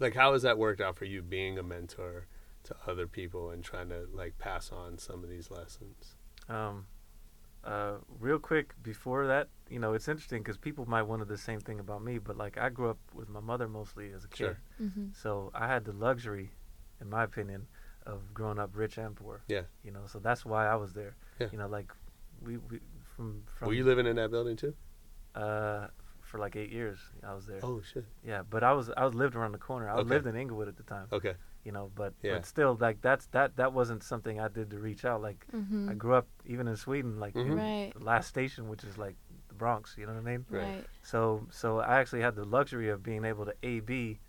like, how has that worked out for you being a mentor to other people and trying to like pass on some of these lessons? Um, uh, real quick before that, you know, it's interesting because people might wonder the same thing about me, but like I grew up with my mother mostly as a kid, Sure. Mm-hmm. so I had the luxury, in my opinion, of growing up rich and poor. Yeah. You know, so that's why I was there. Yeah. You know, like we, we from from Were you living in that building too? Uh for like eight years I was there. Oh shit. Yeah, but I was I was lived around the corner. I Okay. lived in Inglewood at the time. Okay. You know, but Yeah. but still like that's that that wasn't something I did to reach out. Like Mm-hmm. I grew up even in Sweden, like in Mhm. Right. last station, which is like the Bronx. You know what I mean? Right. Right. So so I actually had the luxury of being able to A B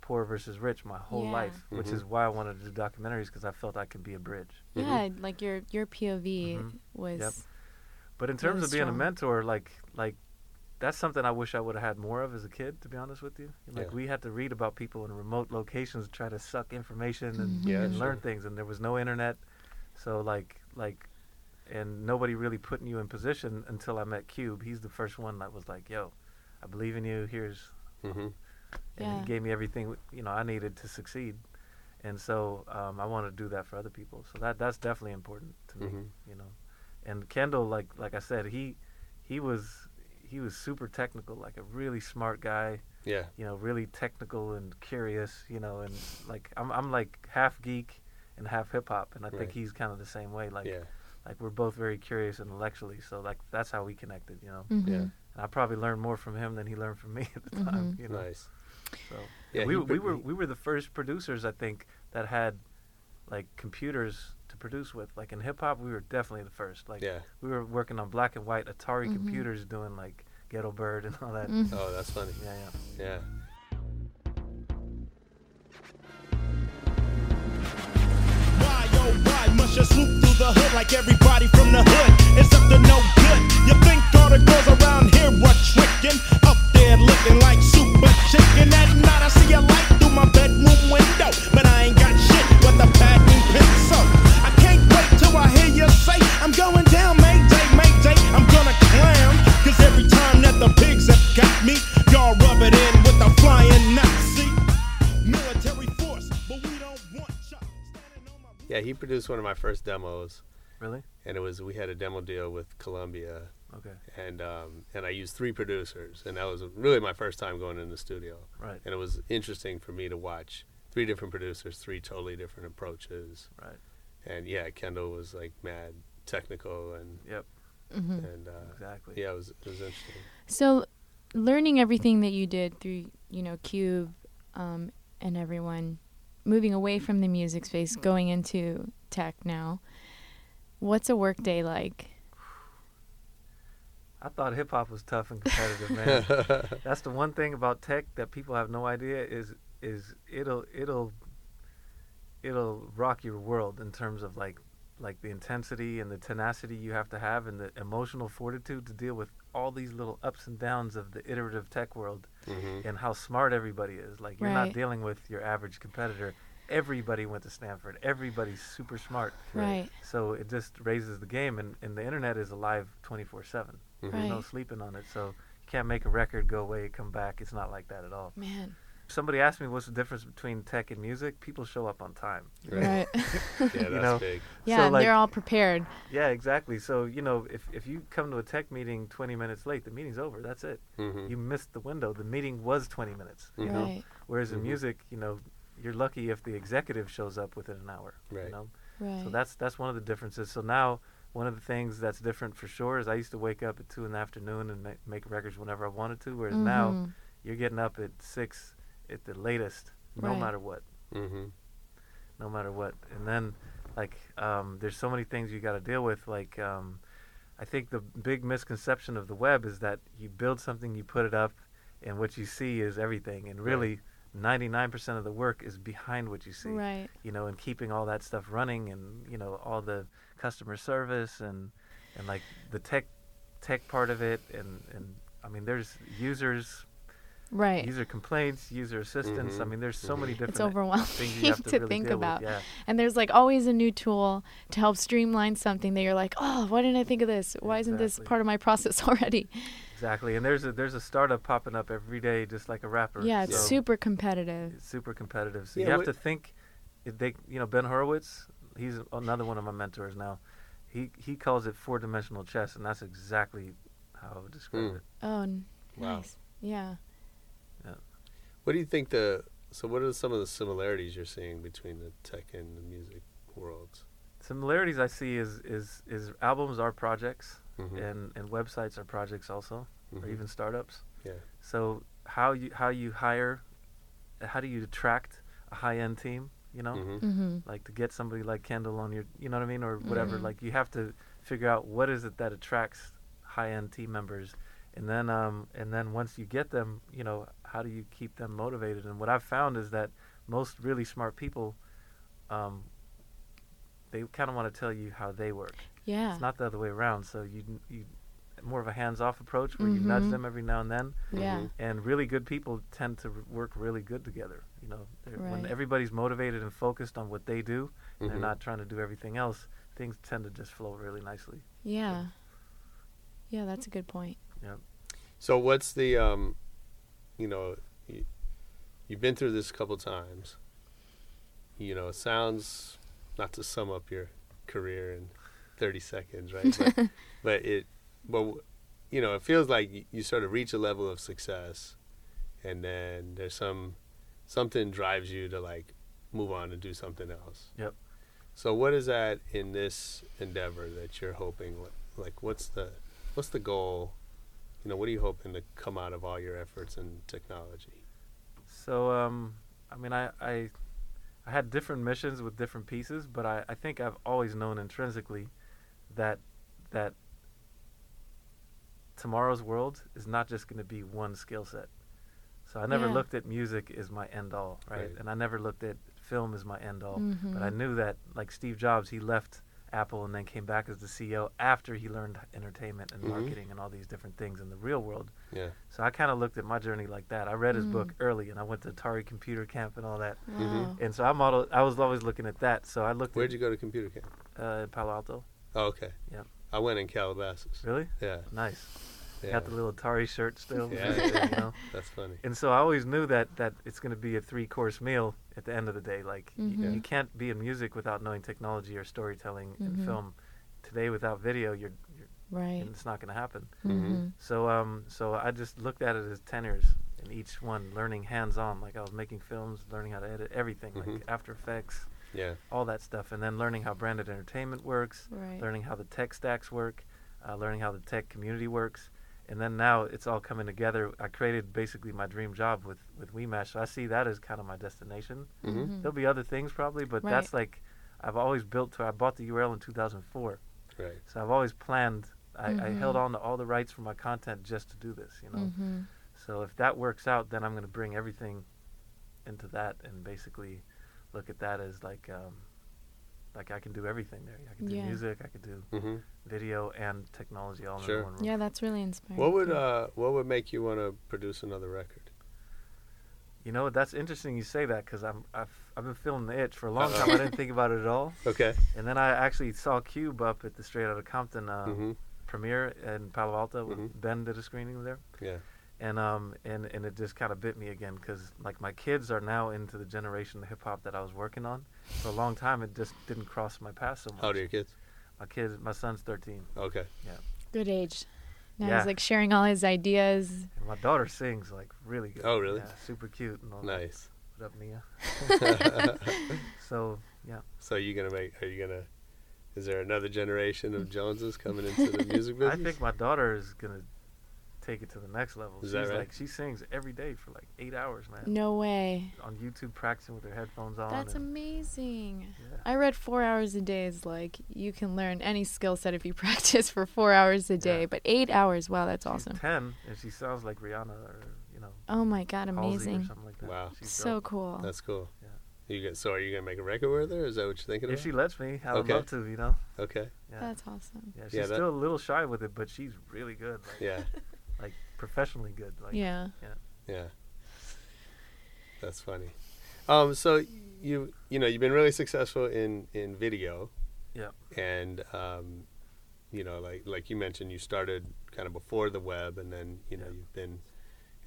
poor versus rich my whole Yeah. life, which Mhm. is why I wanted to do documentaries because I felt I could be a bridge. Mhm. Yeah, like your your POV Mhm. was Yep. But in terms Really of being a mentor, like like that's something I wish I would have had more of as a kid. To be honest with you, like Yeah. we had to read about people in remote locations, try to suck information and. Yeah, and learn things, and there was no internet, so like like, and nobody really putting you in position until I met Cube. He's the first one that was like, "Yo, I believe in you. Here's," Mm-hmm. and Yeah. he gave me everything you know I needed to succeed. And so um, I want to do that for other people. So that that's definitely important to me, Mhm. you know. And Kendall, like like I said, he he was he was super technical, like a really smart guy, Yeah. you know, really technical and curious, you know, and like I'm I'm like half geek and half hip hop, and I think Right. he's kind of the same way. Like yeah. like we're both very curious intellectually, so like that's how we connected, you know. Mhm. Yeah. And I probably learned more from him than he learned from me at the time, Mhm. you know. Nice. So Yeah. we we were we were the first producers I think that had like computers to produce with. Like in hip hop, we were definitely the first. Like Yeah. we were working on black and white Atari Mhm. computers doing like Ghetto Bird and all that. Mhm. Oh, that's funny. Yeah, yeah. Yeah. Why, oh, why must you swoop through the hood like everybody from the hood? It's up to no good. You think all the girls around here were tricking? Up there looking like super chicken. At night I see a light through my bedroom window. But I ain't got shit but the packing pencil. You say, I'm going down, Mayday, Mayday. I'm gonna clown. Cause every time that the pigs have got me, y'all rub it in with the flying Nazi. Military force, but we don't want y'all standing on my Yeah. He produced one of my first demos, Really? and it was we had a demo deal with Columbia, Okay. and um, and I used three producers, and that was really my first time going in the studio, Right. and it was interesting for me to watch three different producers, three totally different approaches, Right. And yeah, Kendall was like mad technical and Yep. Mhm. and uh, Exactly. yeah, it was it was interesting. So, learning everything that you did through, you know, Cube, um, and everyone, moving away from the music space, going into tech now. What's a work day like? I thought hip hop was tough and competitive, man. That's the one thing about tech that people have no idea is is it'll it'll it'll rock your world in terms of like like the intensity and the tenacity you have to have and the emotional fortitude to deal with all these little ups and downs of the iterative tech world hmm and how smart everybody is. Like you're Right. not dealing with your average competitor. Everybody went to Stanford. Everybody's super smart. Right. So it just raises the game and, and the internet is alive 24/7. Mhm. There's no sleeping on it. So you can't make a record go away, come back. It's not like that at all. Man. Somebody asked me what's the difference between tech and music. People show up on time. Right. Right. Yeah, that's know, big. yeah, So, and like- they're all prepared. Yeah, exactly. So you know, if if you come to a tech meeting 20 minutes late, the meeting's over. That's it. hmm You missed the window. The meeting was 20 minutes. You know. Right. Whereas in Mhm. music, you know, you're lucky if the executive shows up within an hour. Right. You know. Right. So that's that's one of the differences. So now one of the things that's different for sure is I used to wake up at two in the afternoon and make, make records whenever I wanted to. Whereas now Mhm. you're getting up at six at the latest, no Right. matter what, hmm no matter what. And then like um, there's so many things you got to deal with. Like um, I think the big misconception of the web is that you build something, you put it up, and what you see is everything. And really, 99% of the work is behind what you see Right. you know, and keeping all that stuff running and, you know, all the customer service and, and like the tech, tech part of it. And, and I mean, there's users, Right. user complaints, user assistance. I Mhm, mean, there's so many different It's overwhelming things you have to, to really think deal about. With. Yeah. And there's like always a new tool to help streamline something that you're like, oh, why didn't I think of this? Why isn't this part of my process already? Exactly. And there's a, there's a startup popping up every day, just like a rapper. Yeah, it's so super competitive. it's super competitive. So Yeah, you have to think they you know Ben Horowitz, he's another one of my mentors now. He he calls it four dimensional chess, and that's exactly how I would describe Mm. it. Oh, n- Wow. nice. Yeah. What do you think the so what are some of the similarities you're seeing between the tech and the music worlds? Similarities I see is is is albums are projects, Mhm. and and websites are projects also, or Mhm. even startups. Yeah. So how you how you hire, how do you attract a high end team? You know, Mhm. Mm-hmm. like to get somebody like Kendall on your, you know what I mean, or whatever. Mhm. Like you have to figure out what is it that attracts high end team members, and then um and then once you get them, you know, how do you keep them motivated? And what I've found is that most really smart people, um, they kind of want to tell you how they work. Yeah. It's not the other way around. So you you more of a hands off approach where you nudge Mhm. them every now and then yeah. Mhm. and really good people tend to r- work really good together. You know, They're- when everybody's motivated and focused on what they do, and they're Mhm. not trying to do everything else. Things tend to just flow really nicely. Yeah. Yeah, that's a good point. So what's the um, you know, you, you've been through this a couple times. You know, it sounds not to sum up your career in thirty seconds, right? But, but it, but you know, it feels like you, you sort of reach a level of success, and then there's some something drives you to like move on and do something else. Yep. So what is that in this endeavor that you're hoping? Like, what's the what's the goal? You know, what are you hoping to come out of all your efforts in technology? So, um, I mean, I, I, I had different missions with different pieces, but I, I think I've always known intrinsically that that tomorrow's world is not just going to be one skill set. So I never Yeah. looked at music as my end all, right? Right. And I never looked at film as my end all. But I knew that, like Steve Jobs, he left Apple and then came back as the CEO after he learned entertainment and Mhm. marketing and all these different things in the real world. Yeah. So I kind of looked at my journey like that. I read his Mm. book early, and I went to Atari Computer Camp and all that. Wow. And so I modeled. I was always looking at that. So I looked Where'd at you go to computer camp? uh, Palo Alto. Oh, okay. Yep. I went in Calabasas. Really Yeah. nice. Yeah. Got the little Atari shirt still. Yeah, yeah. you know? That's funny. And so I always knew that that it's going to be a three course meal at the end of the day. Like y- Mhm. you can't be in music without knowing technology or storytelling and Mhm. film. Today without video, you're, you're Right. it's not going to happen. Mm-hmm. So um so I just looked at it as tenors and each one, learning hands on. Like I was making films, learning how to edit everything, like After Effects, Yeah. all that stuff, and then learning how branded entertainment works, Right. learning how the tech stacks work, uh, learning how the tech community works, and then now it's all coming together. I created basically my dream job with with WeMash, so I see that as kind of my destination. Mhm. There'll be other things probably, but Right. that's like I've always built to. I bought the URL in 2004, Right. so I've always planned. I, I held on to all the rights for my content just to do this, you know. Mm-hmm. So if that works out, then I'm going to bring everything into that and basically look at that as like um, like I can do everything there. I can do Yeah. music, I could do hmm video and technology all Sure. in one room. Yeah, that's really inspiring. What would too. uh What would make you want to produce another record? You know, that's interesting you say that because I'm I've I've been feeling the itch for a long time. I didn't think about it at all, Okay. and then I actually saw Cube up at the Straight Outta Compton uh, hmm premiere in Palo Alto. when Mhm. Ben did a screening there. Yeah. And um and and it just kind of bit me again because like my kids are now into the generation of hip hop that I was working on for a long time. It just didn't cross my path so much. How old are your kids? My kids, my son's thirteen, Okay. Yeah. Good age. Now Yeah. he's like sharing all his ideas. and my daughter sings like really good. Oh, really? Yeah, super cute and all that. Nice. What up, Nia? so yeah, so you gonna make? Are you gonna? Is there another generation of Joneses coming into the music business? I think my daughter is gonna take it to the next level. Is She's that right? like she sings every day for like eight hours, man. No way. On YouTube, practicing with her headphones on. That's amazing. yeah. I read four hours a day is like you can learn any skill set if you practice for four hours a day. Yeah. But eight hours, wow, that's She's awesome. ten, and she sounds like Rihanna or you know Oh my god, Halsey or amazing. like that. Wow. She's So dope. cool. That's cool. Yeah. You get, so are you gonna make a record with her? Is that what you're thinking If about? she lets me, I would Okay. love to, you know. okay. Yeah. That's awesome. yeah, she's Yeah, that- still a little shy with it, but she's really good. Like, Yeah. like professionally good. Like, yeah. Yeah. That's funny. Um, so you you know you've been really successful in in video. Yep. And um, you know, like like you mentioned, you started kind of before the web, and then you know Yep. you've been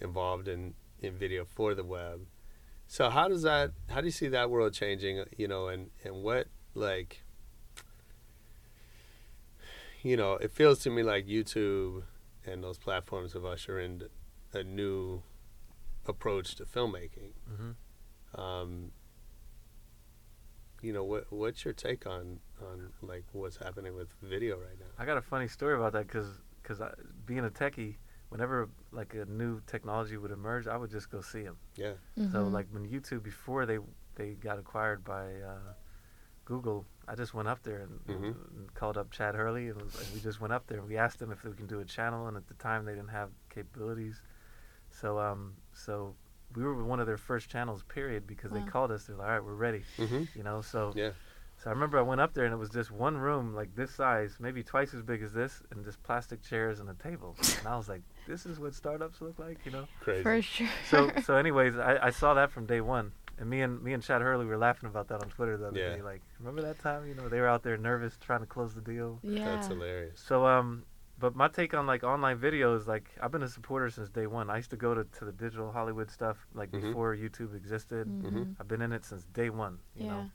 involved in in video for the web. So how does that? How do you see that world changing? You know, and and what like, you know, it feels to me like YouTube and those platforms have ushered in a new approach to filmmaking. hmm Um, you know, what what's your take on on like what's happening with video right now? I got a funny story about that because because being a techie, whenever like a new technology would emerge, I would just go see them. Yeah. So Mhm. like when YouTube before they they got acquired by uh, Google, I just went up there and, Mhm. and called up Chad Hurley and, was, and we just went up there and we asked them if we can do a channel and at the time they didn't have capabilities. So um so we were one of their first channels period because they called us they're like all right we're ready Mm-hmm. you know so Yeah. so I remember I went up there and it was just one room like this size, maybe twice as big as this, and just plastic chairs and a table. And I was like, this is what startups look like, you know. Crazy. For sure. So so anyways, I, I saw that from day one, and me and me and Chad Hurley were laughing about that on Twitter the other Yeah. day. Like, remember that time? You know, they were out there nervous trying to close the deal. yeah. That's hilarious. So um, but my take on like online videos, like I've been a supporter since day one. I used to go to, to the digital Hollywood stuff like Mhm. before YouTube existed. Mhm. I've been in it since day one. You Yeah. know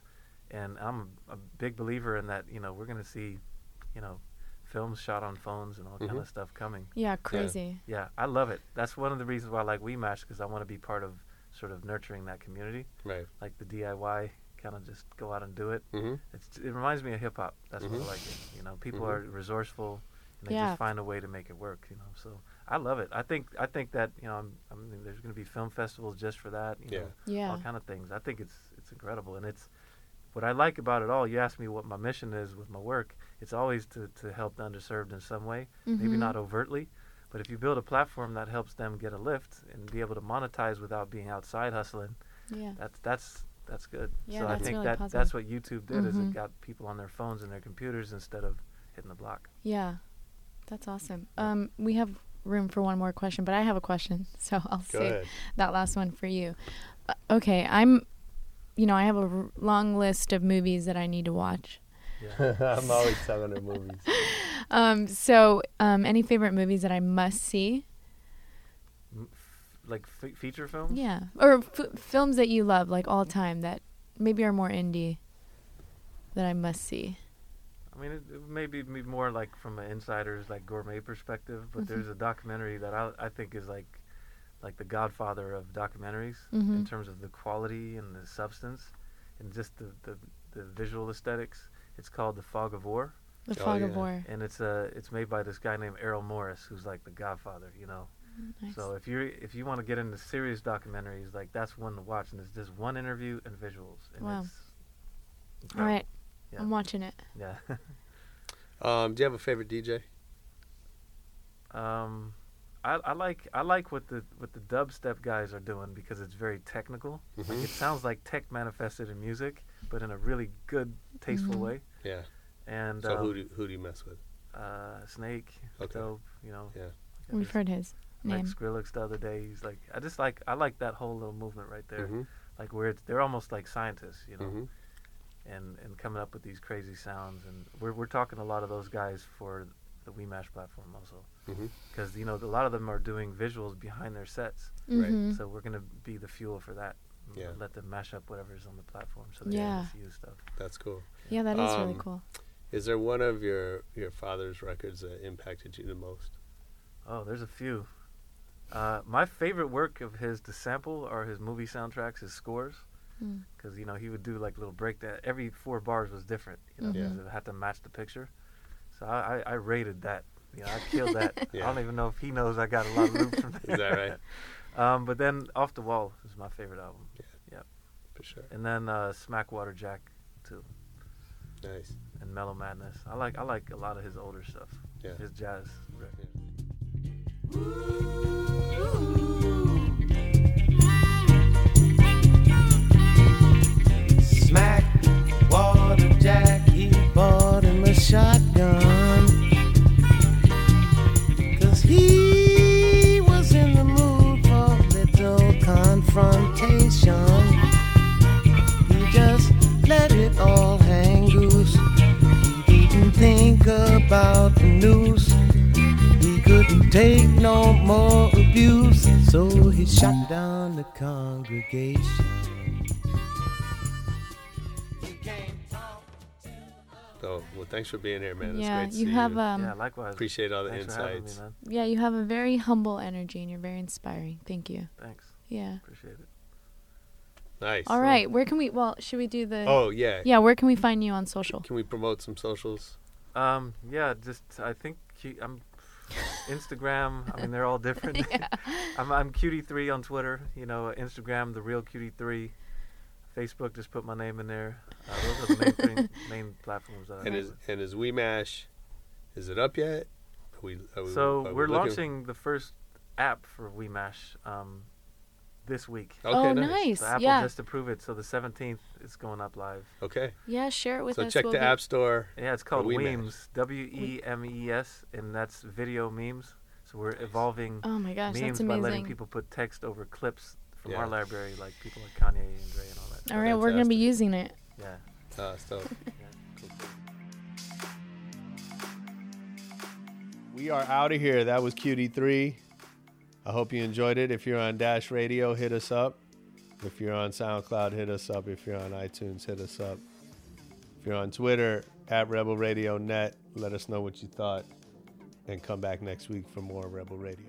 and I'm a, a big believer in that. You know, we're gonna see, you know, films shot on phones and all kind Mhm. of stuff coming. Yeah, crazy. Yeah, I love it. That's one of the reasons why I like WeMash because I want to be part of sort of nurturing that community, Right. like the DIY kind of just go out and do it. Mm-hmm. It's it reminds me of hip hop. That's Mhm. what I like it. You know, people Mhm. are resourceful and they Yeah. just find a way to make it work. You know, so I love it. I think I think that you know I'm, I mean there's going to be film festivals just for that. You Yeah. know, Yeah. all kind of things. I think it's it's incredible, and it's what I like about it all. You ask me what my mission is with my work. It's always to to help the underserved in some way, maybe Mhm. not overtly, but if you build a platform that helps them get a lift and be able to monetize without being outside hustling, Yeah. that's that's that's good. Yeah, so I think really that positive. that's what YouTube did is Mhm. it got people on their phones and their computers instead of hitting the block. Yeah. That's awesome. Um, we have room for one more question, but I have a question, so I'll Go say ahead. that last one for you. Uh, okay, I'm, you know, I have a r- long list of movies that I need to watch. Yeah. I'm always telling her movies. Um, so, um, any favorite movies that I must see? M- f- like f- feature films. Yeah, or f- films that you love, like all time, that maybe are more indie that I must see. I mean, it, it may be more like from an insider's like gourmet perspective, but Mhm. there's a documentary that I I think is like like the godfather of documentaries Mhm. in terms of the quality and the substance and just the, the the visual aesthetics. It's called The Fog of War, The Oh, Fog of. War. and it's uh it's made by this guy named Errol Morris, who's like the godfather, you know. Nice. So if you if you want to get into serious documentaries, like that's one to watch, and it's just one interview and visuals, and Wow. it's all Yeah. I'm watching it. Yeah. Um, do you have a favorite DJ? Um, I, I like I like what the what the dubstep guys are doing because it's very technical. Like Mhm. it sounds like tech manifested in music, but in a really good, tasteful Mhm. way. Yeah. And So um, who do who do you mess with? uh, Snake, Okay. dope. You know, Yeah. We've heard his like name. Skrillex the other day. He's like, I just like I like that whole little movement right there. Mm-hmm. Like where it's they're almost like scientists, you know, Mm-hmm. and and coming up with these crazy sounds. And we're we're talking a lot of those guys for the WeMash platform also, Mm-hmm. because you know a lot of them are doing visuals behind their sets. Right. Mhm. So we're gonna be the fuel for that. And Yeah. Let them mash up whatever's on the platform so they Yeah. can just use stuff. That's cool. Yeah, that is really Um, cool. Is there one of your your father's records that impacted you the most? Oh, there's a few. Uh, my favorite work of his to sample are his movie soundtracks, his scores, Mm. because you know he would do like little break that every four bars was different, you know, Mhm. 'cause it had to match the picture. So I, I, I rated that. You know, I killed that. Yeah. I don't even know if he knows I got a lot of loops from that. Is that right? um, but then Off the Wall is my favorite album, Yeah. Yep. For sure. and then uh, Smackwater Jack too. Nice. and Mellow Madness. I like I like a lot of his older stuff. Yeah. His jazz. records. Smack, water jack, he bought him a shotgun. About the news. He couldn't take no more abuse. So he shut down the congregation. Oh, well, thanks for being here, man. It's yeah, great to you see have you. um yeah, likewise. Appreciate all the Thanks for me, insights. man. yeah, you have a very humble energy and you're very inspiring. Thank you. Thanks. Yeah. Appreciate it. Nice. All right, where can we well, should we do the Oh, yeah. Yeah, where can we find you on social? Can we promote some socials? Um, yeah, just I think cu- I'm Instagram. I mean, they're all different. yeah. I'm I'm QD3 on Twitter. You know, Instagram, the real QD3. Facebook, just put my name in there. Uh, those are the main thing, main platforms that I And have. is and is WeMash, is it up yet? Are we, are we, So are we we're looking- launching the first app for WeMash um, this week. Okay, oh, nice. nice. So Apple yeah. just approved it, so the 17th it's going up live. Okay. yeah, share it with so us. check We'll the get- App Store. Yeah, it's called Wemes. Wemes, W E M E S, and that's video memes. So we're evolving Oh my gosh, memes that's by letting people put text over clips from Yeah. our library, like people like Kanye and Dre and all that. All right, we're going to be using it. Yeah. Uh, so we are out of here. That was QD3. I hope you enjoyed it. If you're on Dash Radio, hit us up. If you're on SoundCloud, hit us up. If you're on iTunes, hit us up. If you're on Twitter, at Rebel Radio Net, let us know what you thought. And come back next week for more Rebel Radio.